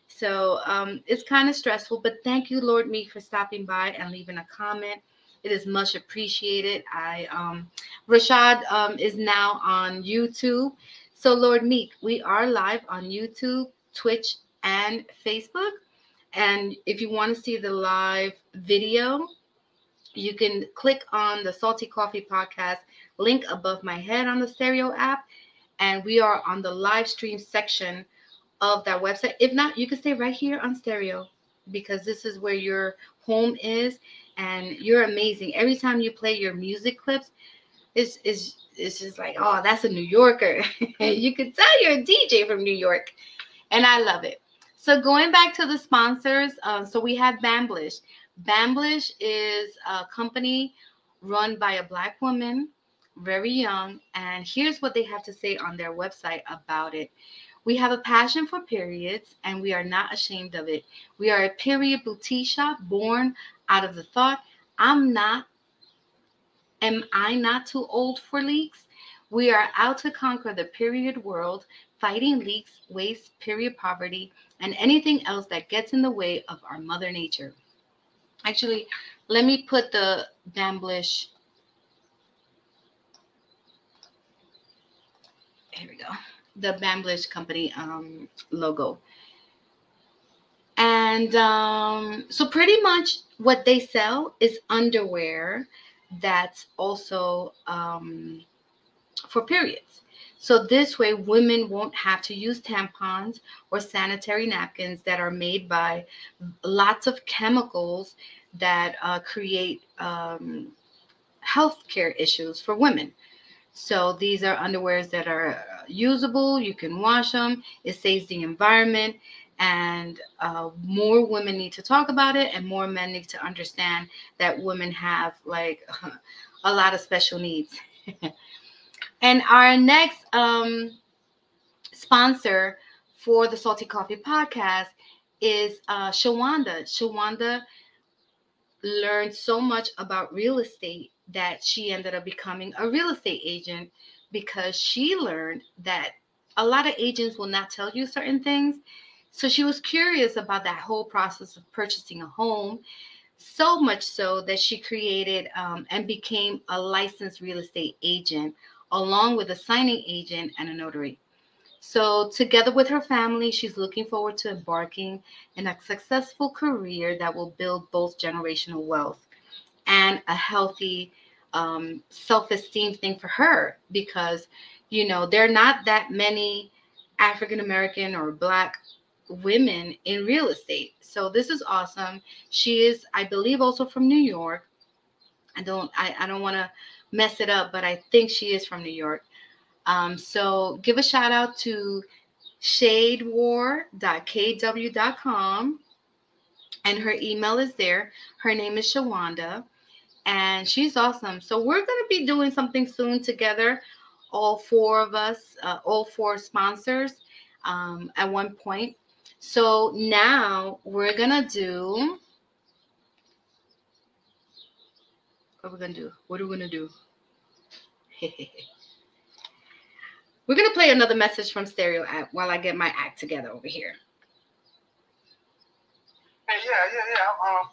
Speaker 1: so um, it's kind of stressful, but thank you, Lord Meek, for stopping by and leaving a comment. It is much appreciated. I um, Rashad um, is now on YouTube. So Lord Meek, we are live on YouTube, Twitch, and Facebook. And if you want to see the live video, you can click on the Salty Coffee Podcast link above my head on the Stereo app. And we are on the live stream section of that website. If not, you can stay right here on Stereo because this is where your home is. And you're amazing. Every time you play your music clips, it's, it's, it's just like, oh, that's a New Yorker. *laughs* you can tell you're a DJ from New York. And I love it. So going back to the sponsors, uh, so we have Bamblish. Bamblish is a company run by a black woman, very young, and here's what they have to say on their website about it. We have a passion for periods, and we are not ashamed of it. We are a period boutique shop born out of the thought, I'm not, am I not too old for leaks? We are out to conquer the period world, fighting leaks, waste, period poverty, and anything else that gets in the way of our mother nature. Actually, let me put the Bamblish. Here we go. The Bamblish company um, logo. And um, so, pretty much what they sell is underwear that's also um, for periods. So this way, women won't have to use tampons or sanitary napkins that are made by lots of chemicals that uh, create um, healthcare issues for women. So these are underwears that are usable. You can wash them. It saves the environment. And uh, more women need to talk about it, and more men need to understand that women have like *laughs* a lot of special needs. *laughs* And our next um, sponsor for the Salty Coffee podcast is uh, Shawanda. Shawanda learned so much about real estate that she ended up becoming a real estate agent because she learned that a lot of agents will not tell you certain things. So she was curious about that whole process of purchasing a home, so much so that she created um, and became a licensed real estate agent along with a signing agent and a notary. So, together with her family, she's looking forward to embarking in a successful career that will build both generational wealth and a healthy um, self esteem thing for her because, you know, there are not that many African American or Black women in real estate. So, this is awesome. She is, I believe, also from New York. I don't, I, I don't want to mess it up, but I think she is from New York. Um, so give a shout out to shadewar.kw.com and her email is there. Her name is Shawanda and she's awesome. So we're going to be doing something soon together, all four of us, uh, all four sponsors um, at one point. So now we're to do what are we to do? What are we to do? We're gonna play another message from Stereo app while I get my act together over here.
Speaker 6: Hey, yeah, yeah, yeah. Um,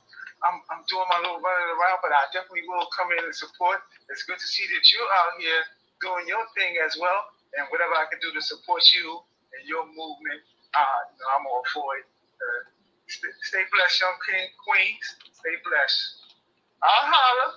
Speaker 6: I'm, I'm doing my little running around, but I definitely will come in and support. It's good to see that you're out here doing your thing as well, and whatever I can do to support you and your movement, uh, I'm all for it. Uh, stay, stay blessed, young king, queens. Stay blessed. I'll holler.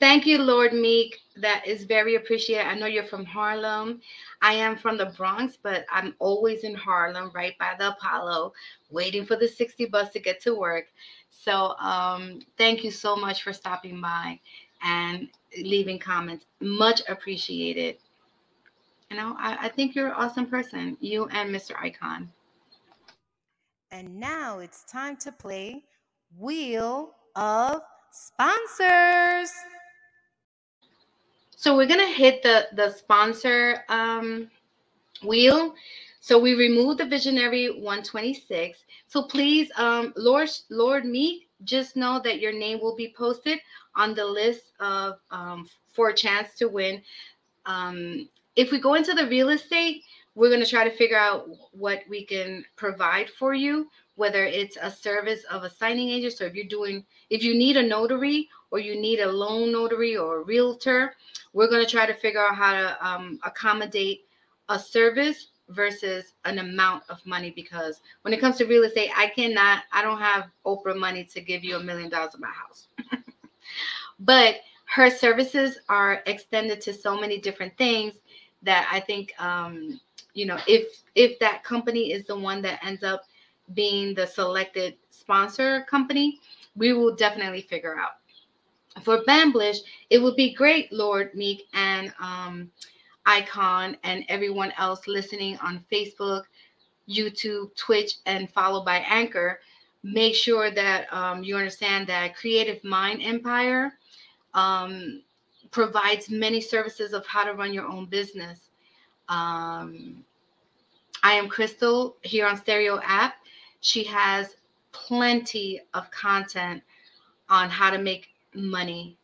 Speaker 1: Thank you, Lord Meek. That is very appreciated. I know you're from Harlem. I am from the Bronx, but I'm always in Harlem, right by the Apollo, waiting for the 60 bus to get to work. So um, thank you so much for stopping by and leaving comments. Much appreciated. You know, I, I think you're an awesome person, you and Mr. Icon.
Speaker 7: And now it's time to play Wheel of Sponsors.
Speaker 1: So we're gonna hit the the sponsor um, wheel. So we removed the Visionary 126. So please, um, Lord Lord Meek, just know that your name will be posted on the list of um, for a chance to win. Um, if we go into the real estate, we're going to try to figure out what we can provide for you, whether it's a service of a signing agent. So if you're doing, if you need a notary or you need a loan notary or a realtor, we're going to try to figure out how to um, accommodate a service versus an amount of money because when it comes to real estate, I cannot, I don't have Oprah money to give you a million dollars in my house. *laughs* but her services are extended to so many different things that I think um, you know if if that company is the one that ends up being the selected sponsor company, we will definitely figure out. For Bamblish, it would be great, Lord Meek and um, Icon and everyone else listening on Facebook, YouTube, Twitch, and followed by Anchor. Make sure that um, you understand that Creative Mind Empire um, provides many services of how to run your own business. Um, I am Crystal here on Stereo app. She has plenty of content on how to make money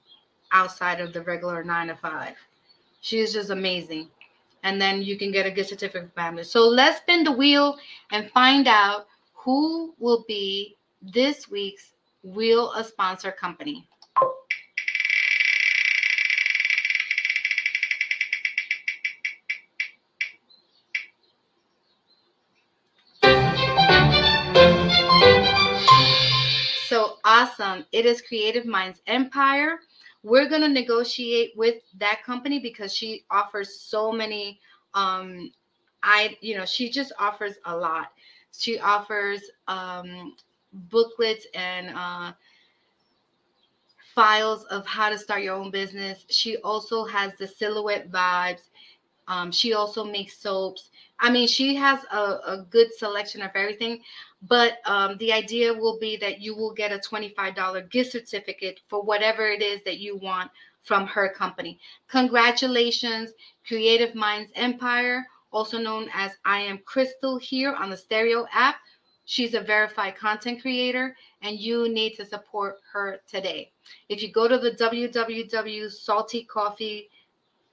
Speaker 1: outside of the regular nine to five. She is just amazing. And then you can get a gift certificate of family. So let's spin the wheel and find out who will be this week's Wheel of Sponsor company. Awesome. It is Creative Minds Empire. We're going to negotiate with that company because she offers so many um I you know, she just offers a lot. She offers um booklets and uh files of how to start your own business. She also has the silhouette vibes. Um, she also makes soaps. I mean, she has a, a good selection of everything, but um, the idea will be that you will get a $25 gift certificate for whatever it is that you want from her company. Congratulations, Creative Minds Empire, also known as I Am Crystal here on the Stereo app. She's a verified content creator, and you need to support her today. If you go to the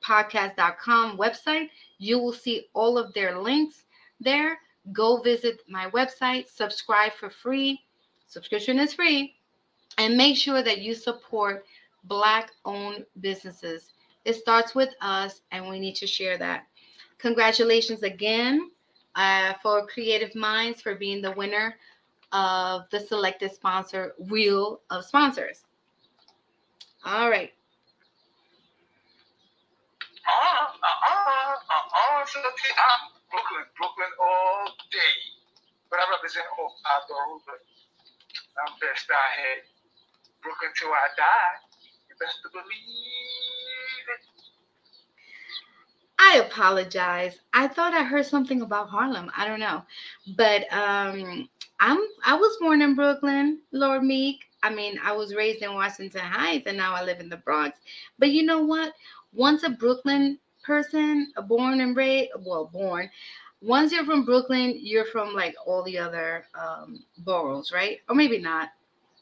Speaker 1: www.saltycoffeepodcast.com website, you will see all of their links there. Go visit my website, subscribe for free. Subscription is free. And make sure that you support Black owned businesses. It starts with us, and we need to share that. Congratulations again uh, for Creative Minds for being the winner of the selected sponsor wheel of sponsors. All right.
Speaker 6: Uh, uh, uh, okay, I'm Brooklyn, Brooklyn all day. But I represent all five boroughs, but I'm best I had Brooklyn till I die. You best to believe it.
Speaker 1: I apologize. I thought I heard something about Harlem. I don't know. But um I'm I was born in Brooklyn, Lord Meek. I mean, I was raised in Washington Heights and now I live in the Bronx. But you know what? Once a Brooklyn person, born and raised, well, born, once you're from Brooklyn, you're from like all the other um, boroughs, right? Or maybe not.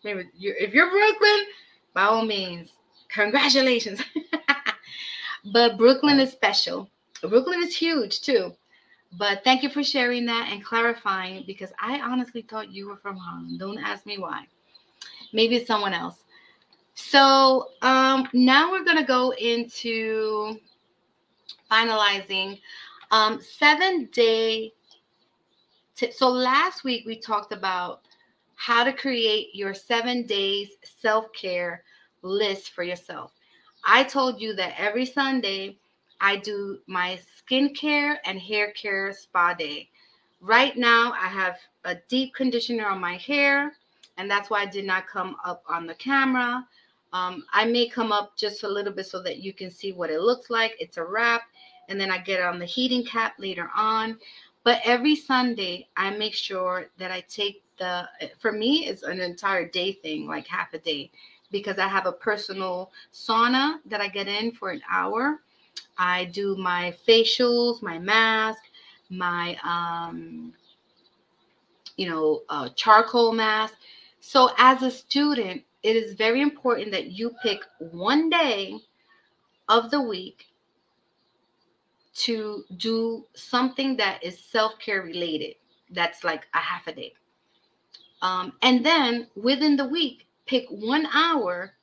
Speaker 1: Maybe you're, if you're Brooklyn, by all means, congratulations. *laughs* but Brooklyn is special. Brooklyn is huge too. But thank you for sharing that and clarifying because I honestly thought you were from Harlem. Don't ask me why. Maybe it's someone else. So um, now we're going to go into finalizing um, seven day. So last week we talked about how to create your seven days self care list for yourself. I told you that every Sunday I do my skincare and hair care spa day. Right now, I have a deep conditioner on my hair, and that's why I did not come up on the camera. Um, I may come up just a little bit so that you can see what it looks like. It's a wrap, and then I get on the heating cap later on. But every Sunday, I make sure that I take the, for me, it's an entire day thing, like half a day, because I have a personal sauna that I get in for an hour. I do my facials, my mask, my, um, you know, uh, charcoal mask. So as a student, it is very important that you pick one day of the week to do something that is self care related. That's like a half a day. Um, and then within the week, pick one hour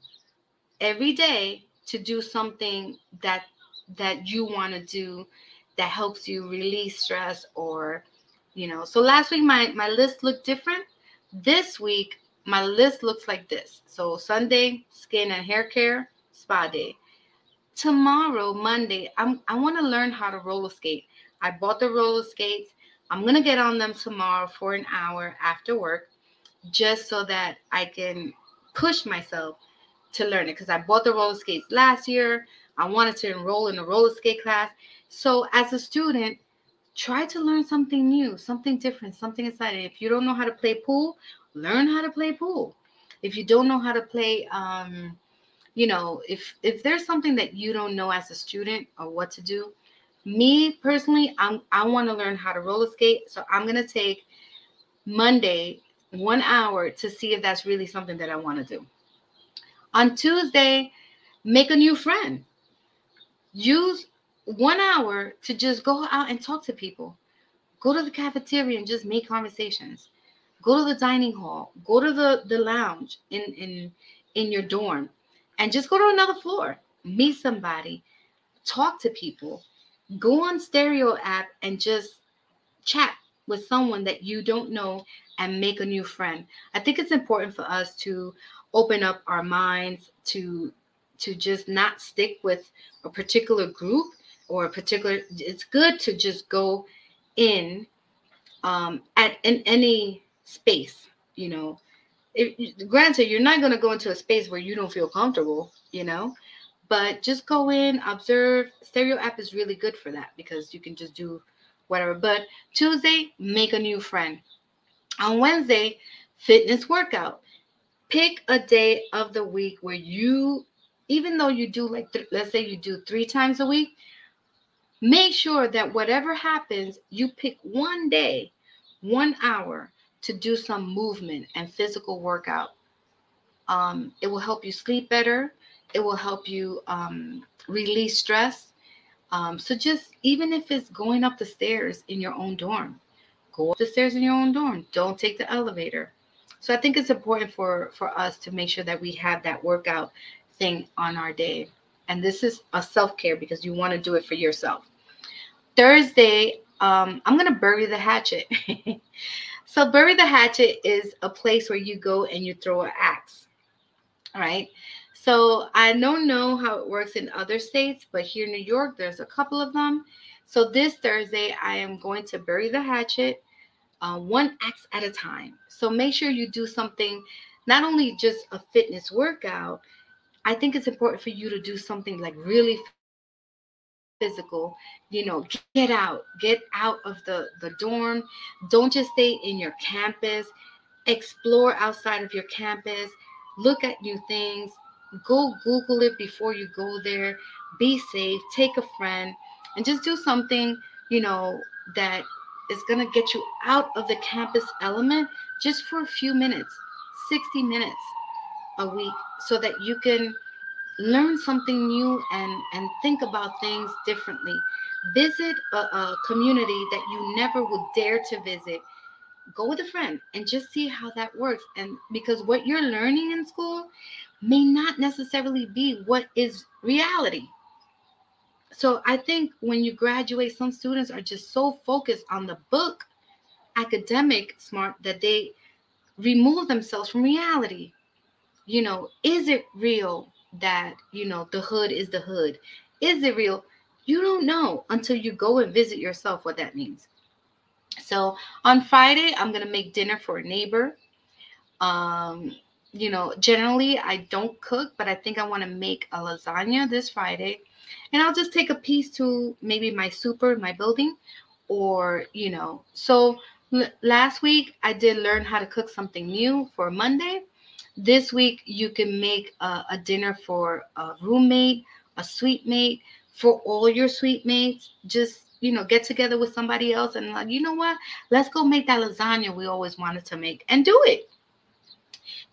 Speaker 1: every day to do something that that you want to do that helps you release stress or you know so last week my my list looked different this week my list looks like this so sunday skin and hair care spa day tomorrow, Monday, I'm I want to learn how to roller skate. I bought the roller skates. I'm gonna get on them tomorrow for an hour after work, just so that I can push myself to learn it. Because I bought the roller skates last year. I wanted to enroll in a roller skate class. So as a student, try to learn something new, something different, something exciting. If you don't know how to play pool, learn how to play pool. If you don't know how to play um, you know, if if there's something that you don't know as a student or what to do, me personally, I'm I want to learn how to roller skate. So I'm gonna take Monday one hour to see if that's really something that I want to do. On Tuesday, make a new friend. Use one hour to just go out and talk to people. Go to the cafeteria and just make conversations. Go to the dining hall. Go to the, the lounge in, in in your dorm and just go to another floor, meet somebody, talk to people, go on stereo app and just chat with someone that you don't know and make a new friend. I think it's important for us to open up our minds to to just not stick with a particular group or a particular it's good to just go in um at in any space you know if, granted, you're not going to go into a space where you don't feel comfortable, you know, but just go in, observe. Stereo app is really good for that because you can just do whatever. But Tuesday, make a new friend. On Wednesday, fitness workout. Pick a day of the week where you, even though you do like, th- let's say you do three times a week, make sure that whatever happens, you pick one day, one hour to do some movement and physical workout. Um, it will help you sleep better. It will help you um, release stress. Um, so just even if it's going up the stairs in your own dorm, go up the stairs in your own dorm. Don't take the elevator. So I think it's important for for us to make sure that we have that workout thing on our day. And this is a self care because you want to do it for yourself. Thursday, um, I'm gonna bury the hatchet. *laughs* So bury the hatchet is a place where you go and you throw an axe. All right. So I don't know how it works in other states, but here in New York, there's a couple of them. So this Thursday, I am going to bury the hatchet uh, one axe at a time. So make sure you do something, not only just a fitness workout. I think it's important for you to do something like really physical you know get out get out of the the dorm. Don't just stay in your campus. Explore outside of your campus. Look at new things. Go google it before you go there. Be safe. Take a friend and just do something you know that is going to get you out of the campus element just for a few minutes 60 minutes a week so that you can learn something new and and think about things differently. Visit a, a, community that you never would dare to visit. Go with a friend and just see how that works. And because what you're learning in school may not necessarily be what is reality. So i think when you graduate some students are just so focused on the book academic smart that they remove themselves from reality. You know is it real that you know the hood is the hood. Is it real? You don't know until you go and visit yourself what that means. So on friday i'm going to make dinner for a neighbor. Um you know generally i don't cook but i think i want to make a lasagna this friday. And I'll just take a piece to maybe my super, my building, or you know. So l- last week I did learn how to cook something new for Monday. This week you can make a, a dinner for a roommate, a suite mate, for all your suite mates. Just you know, get together with somebody else and like, you know what? Let's go make that lasagna we always wanted to make and do it.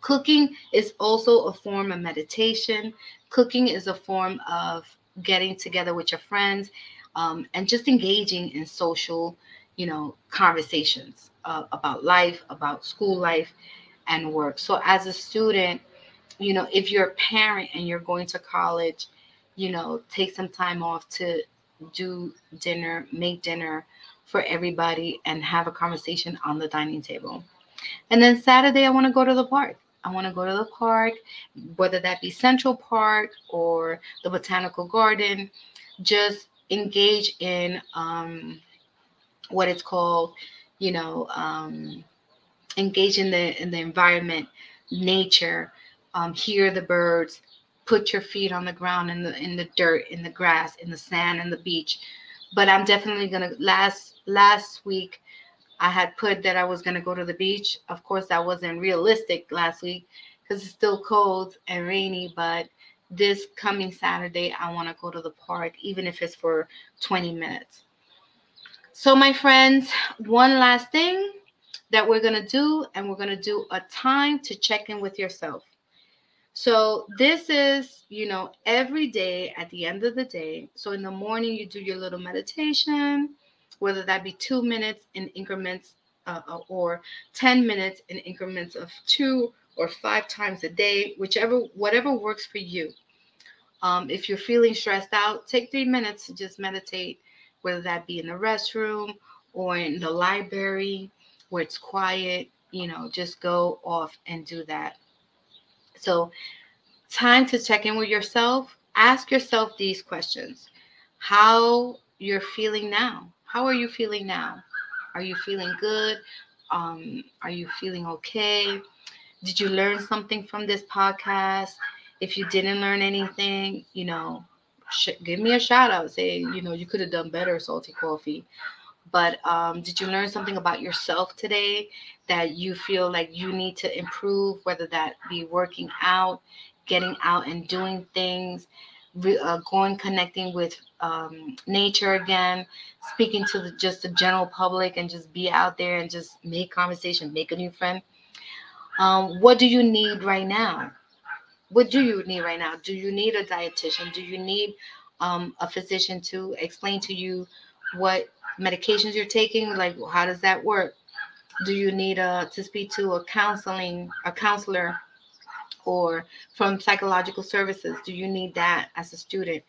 Speaker 1: Cooking is also a form of meditation. Cooking is a form of getting together with your friends um, and just engaging in social, you know, conversations uh, about life, about school life, and work. So, as a student, you know, if you're a parent and you're going to college, you know, take some time off to do dinner, make dinner for everybody, and have a conversation on the dining table. And then Saturday, I want to go to the park. I want to go to the park, whether that be Central Park or the Botanical Garden. Just engage in um, what it's called, you know, um, engage in the in the environment, nature, um, hear the birds, put your feet on the ground in the in the dirt, in the grass, in the sand, in the beach. But I'm definitely gonna last last week I had put that I was gonna go to the beach. Of course, that wasn't realistic last week because it's still cold and rainy, but this coming Saturday, I want to go to the park, even if it's for 20 minutes. So, my friends, one last thing that we're going to do, and we're going to do a time to check in with yourself. So, this is, you know, every day at the end of the day. So, in the morning, you do your little meditation, whether that be two minutes in increments uh, or 10 minutes in increments of two or five times a day, whichever, whatever works for you. Um, if you're feeling stressed out, take three minutes to just meditate, whether that be in the restroom or in the library where it's quiet. You know, just go off and do that. So, time to check in with yourself. Ask yourself these questions How you're feeling now? How are you feeling now? Are you feeling good? Um, are you feeling okay? Did you learn something from this podcast? If you didn't learn anything, you know, sh- give me a shout out. Say, you know, you could have done better, salty coffee. But um, did you learn something about yourself today that you feel like you need to improve, whether that be working out, getting out and doing things, re- uh, going connecting with um, nature again, speaking to the, just the general public, and just be out there and just make conversation, make a new friend. Um, what do you need right now? What do you need right now? Do you need a dietitian? Do you need um, a physician to explain to you what medications you're taking? Like, how does that work? Do you need uh, to speak to a counseling, a counselor, or from psychological services? Do you need that as a student?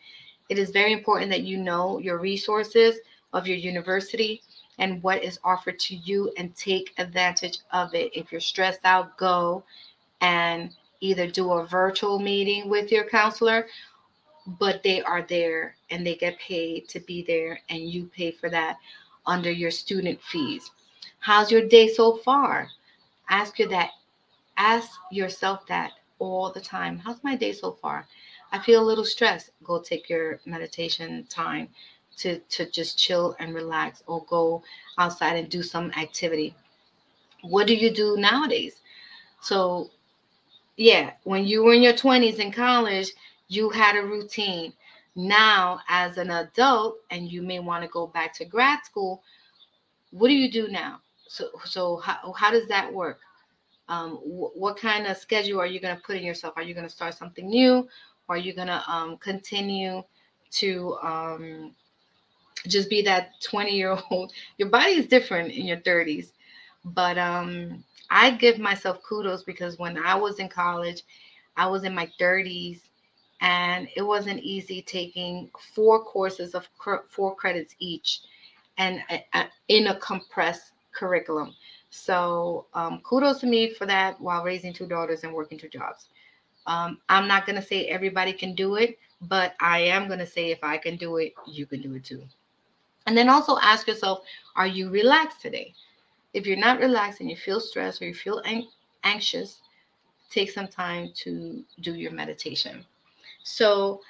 Speaker 1: It is very important that you know your resources of your university and what is offered to you and take advantage of it. If you're stressed out, go and either do a virtual meeting with your counselor, but they are there and they get paid to be there, and you pay for that under your student fees. How's your day so far? Ask you that. Ask yourself that all the time. How's my day so far? I feel a little stressed. Go take your meditation time to, to just chill and relax or go outside and do some activity. What do you do nowadays? So, yeah, when you were in your 20s in college, you had a routine. Now, as an adult, and you may want to go back to grad school, what do you do now? So, so how, how does that work? Um, wh- what kind of schedule are you going to put in yourself? Are you going to start something new? Or are you going to um, continue to um, just be that 20 year old? *laughs* Your body is different in your 30s. But um, I give myself kudos because when I was in college, I was in my 30s and it wasn't easy taking four courses of cr- four credits each and in a compressed curriculum. So um, kudos to me for that while raising two daughters and working two jobs. Um, I'm not going to say everybody can do it, but I am going to say if I can do it, you can do it too. And then also ask yourself, are you relaxed today? If you're not relaxed and you feel stressed or you feel an- anxious, take some time to do your meditation. So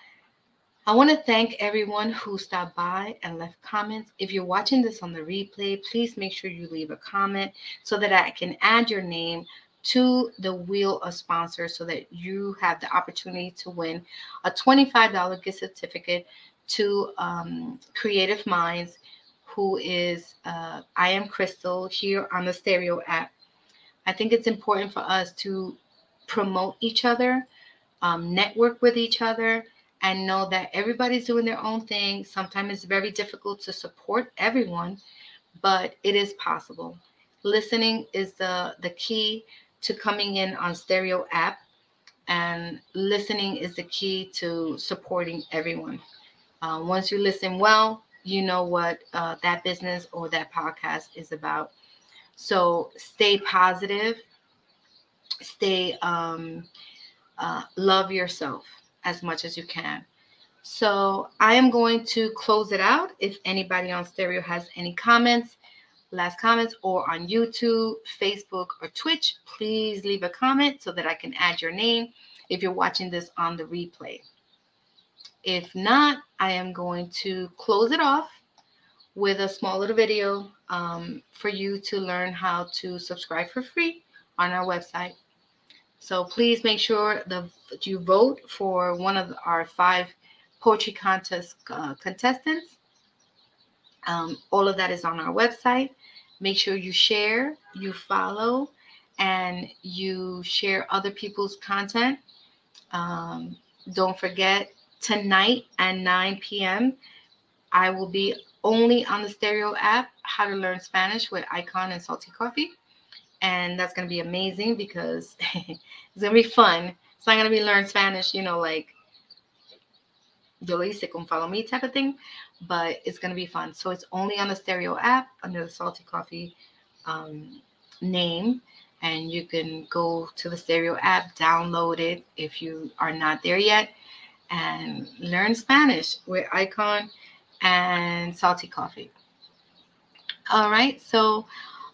Speaker 1: I want to thank everyone who stopped by and left comments. If you're watching this on the replay, please make sure you leave a comment so that I can add your name to the wheel of sponsors so that you have the opportunity to win a $25 gift certificate to um, Creative Minds, who is uh, I Am Crystal here on the Stereo app. I think it's important for us to promote each other, um, network with each other, and know that everybody's doing their own thing. Sometimes it's very difficult to support everyone, but it is possible. Listening is the, the key to coming in on Stereo app, and listening is the key to supporting everyone. Uh, once you listen well, you know what uh, that business or that podcast is about. So stay positive, stay um, uh, love yourself as much as you can. So I am going to close it out. If anybody on stereo has any comments, last comments, or on YouTube, Facebook, or Twitch, please leave a comment so that I can add your name if you're watching this on the replay. If not, I am going to close it off with a small little video um, for you to learn how to subscribe for free on our website. So please make sure the, that you vote for one of our five poetry contest uh, contestants. Um, all of that is on our website. Make sure you share, you follow, and you share other people's content. Um, don't forget, tonight at 9 p.m., I will be only on the Stereo app, How to Learn Spanish with Icon and Salty Coffee and that's going to be amazing because *laughs* it's going to be fun. It's not going to be learn Spanish, you know, like yo lo hice con follow me type of thing, but it's going to be fun. So it's only on the Stereo app under the Salty Coffee um, name, and you can go to the Stereo app, download it if you are not there yet, and learn Spanish with Icon and Salty Coffee. All right, so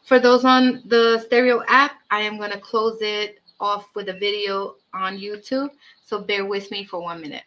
Speaker 1: for those on the stereo app, I am going to close it off with a video on YouTube. So bear with me for one minute.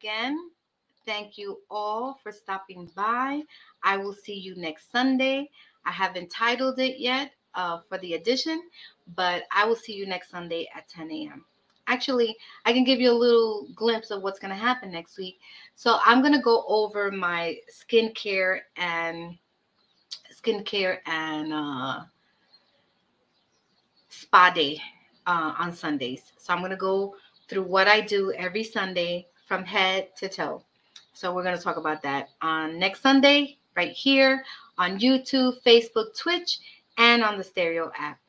Speaker 1: Again, thank you all for stopping by. I will see you next Sunday. I haven't titled it yet uh, for the edition, but I will see you next Sunday at 10 a.m. Actually, I can give you a little glimpse of what's going to happen next week. So I'm going to go over my skincare and skincare and uh, spa day uh, on Sundays. So I'm going to go through what I do every Sunday from head to toe. So we're going to talk about that on next Sunday, right here on YouTube, Facebook, Twitch, and on the Stereo app.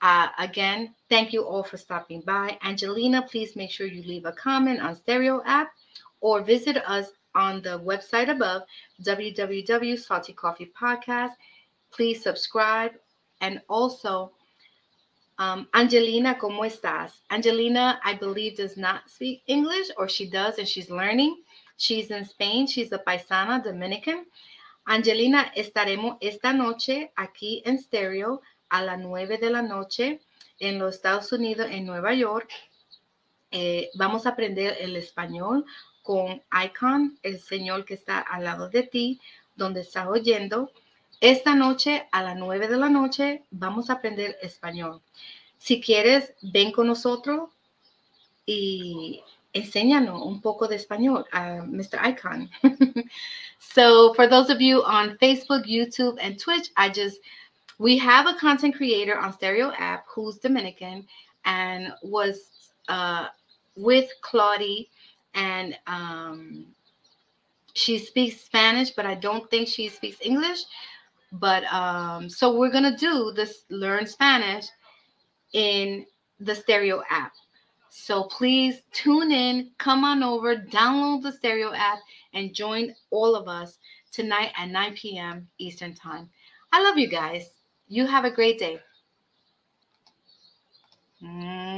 Speaker 1: Uh, again, thank you all for stopping by. Angelina, please make sure you leave a comment on Stereo app or visit us on the website above, www.salty coffee podcast. Please subscribe and also um, Angelina, ¿cómo estás? Angelina, I believe, does not speak English, or she does, and she's learning. She's in Spain. She's a paisana Dominican. Angelina, estaremos esta noche aquí en stereo a las nueve de la noche en los Estados Unidos, en Nueva York. Eh, vamos a aprender el español con Icon, el señor que está al lado de ti, donde estás oyendo. Esta noche a las 9 de la noche vamos a aprender español. Si quieres, ven con nosotros y enséñanos un poco de español, uh, Mr. Icon. *laughs* so for those of you on Facebook, YouTube, and Twitch, I just we have a content creator on Stereo app who's Dominican and was uh, with Claudie, and um, she speaks Spanish, but I don't think she speaks English. But um, so we're gonna do this learn Spanish in the Stereo app. So please tune in, come on over, download the Stereo app, and join all of us tonight at 9 p.m. Eastern Time. I love you guys. You have a great day. Mm.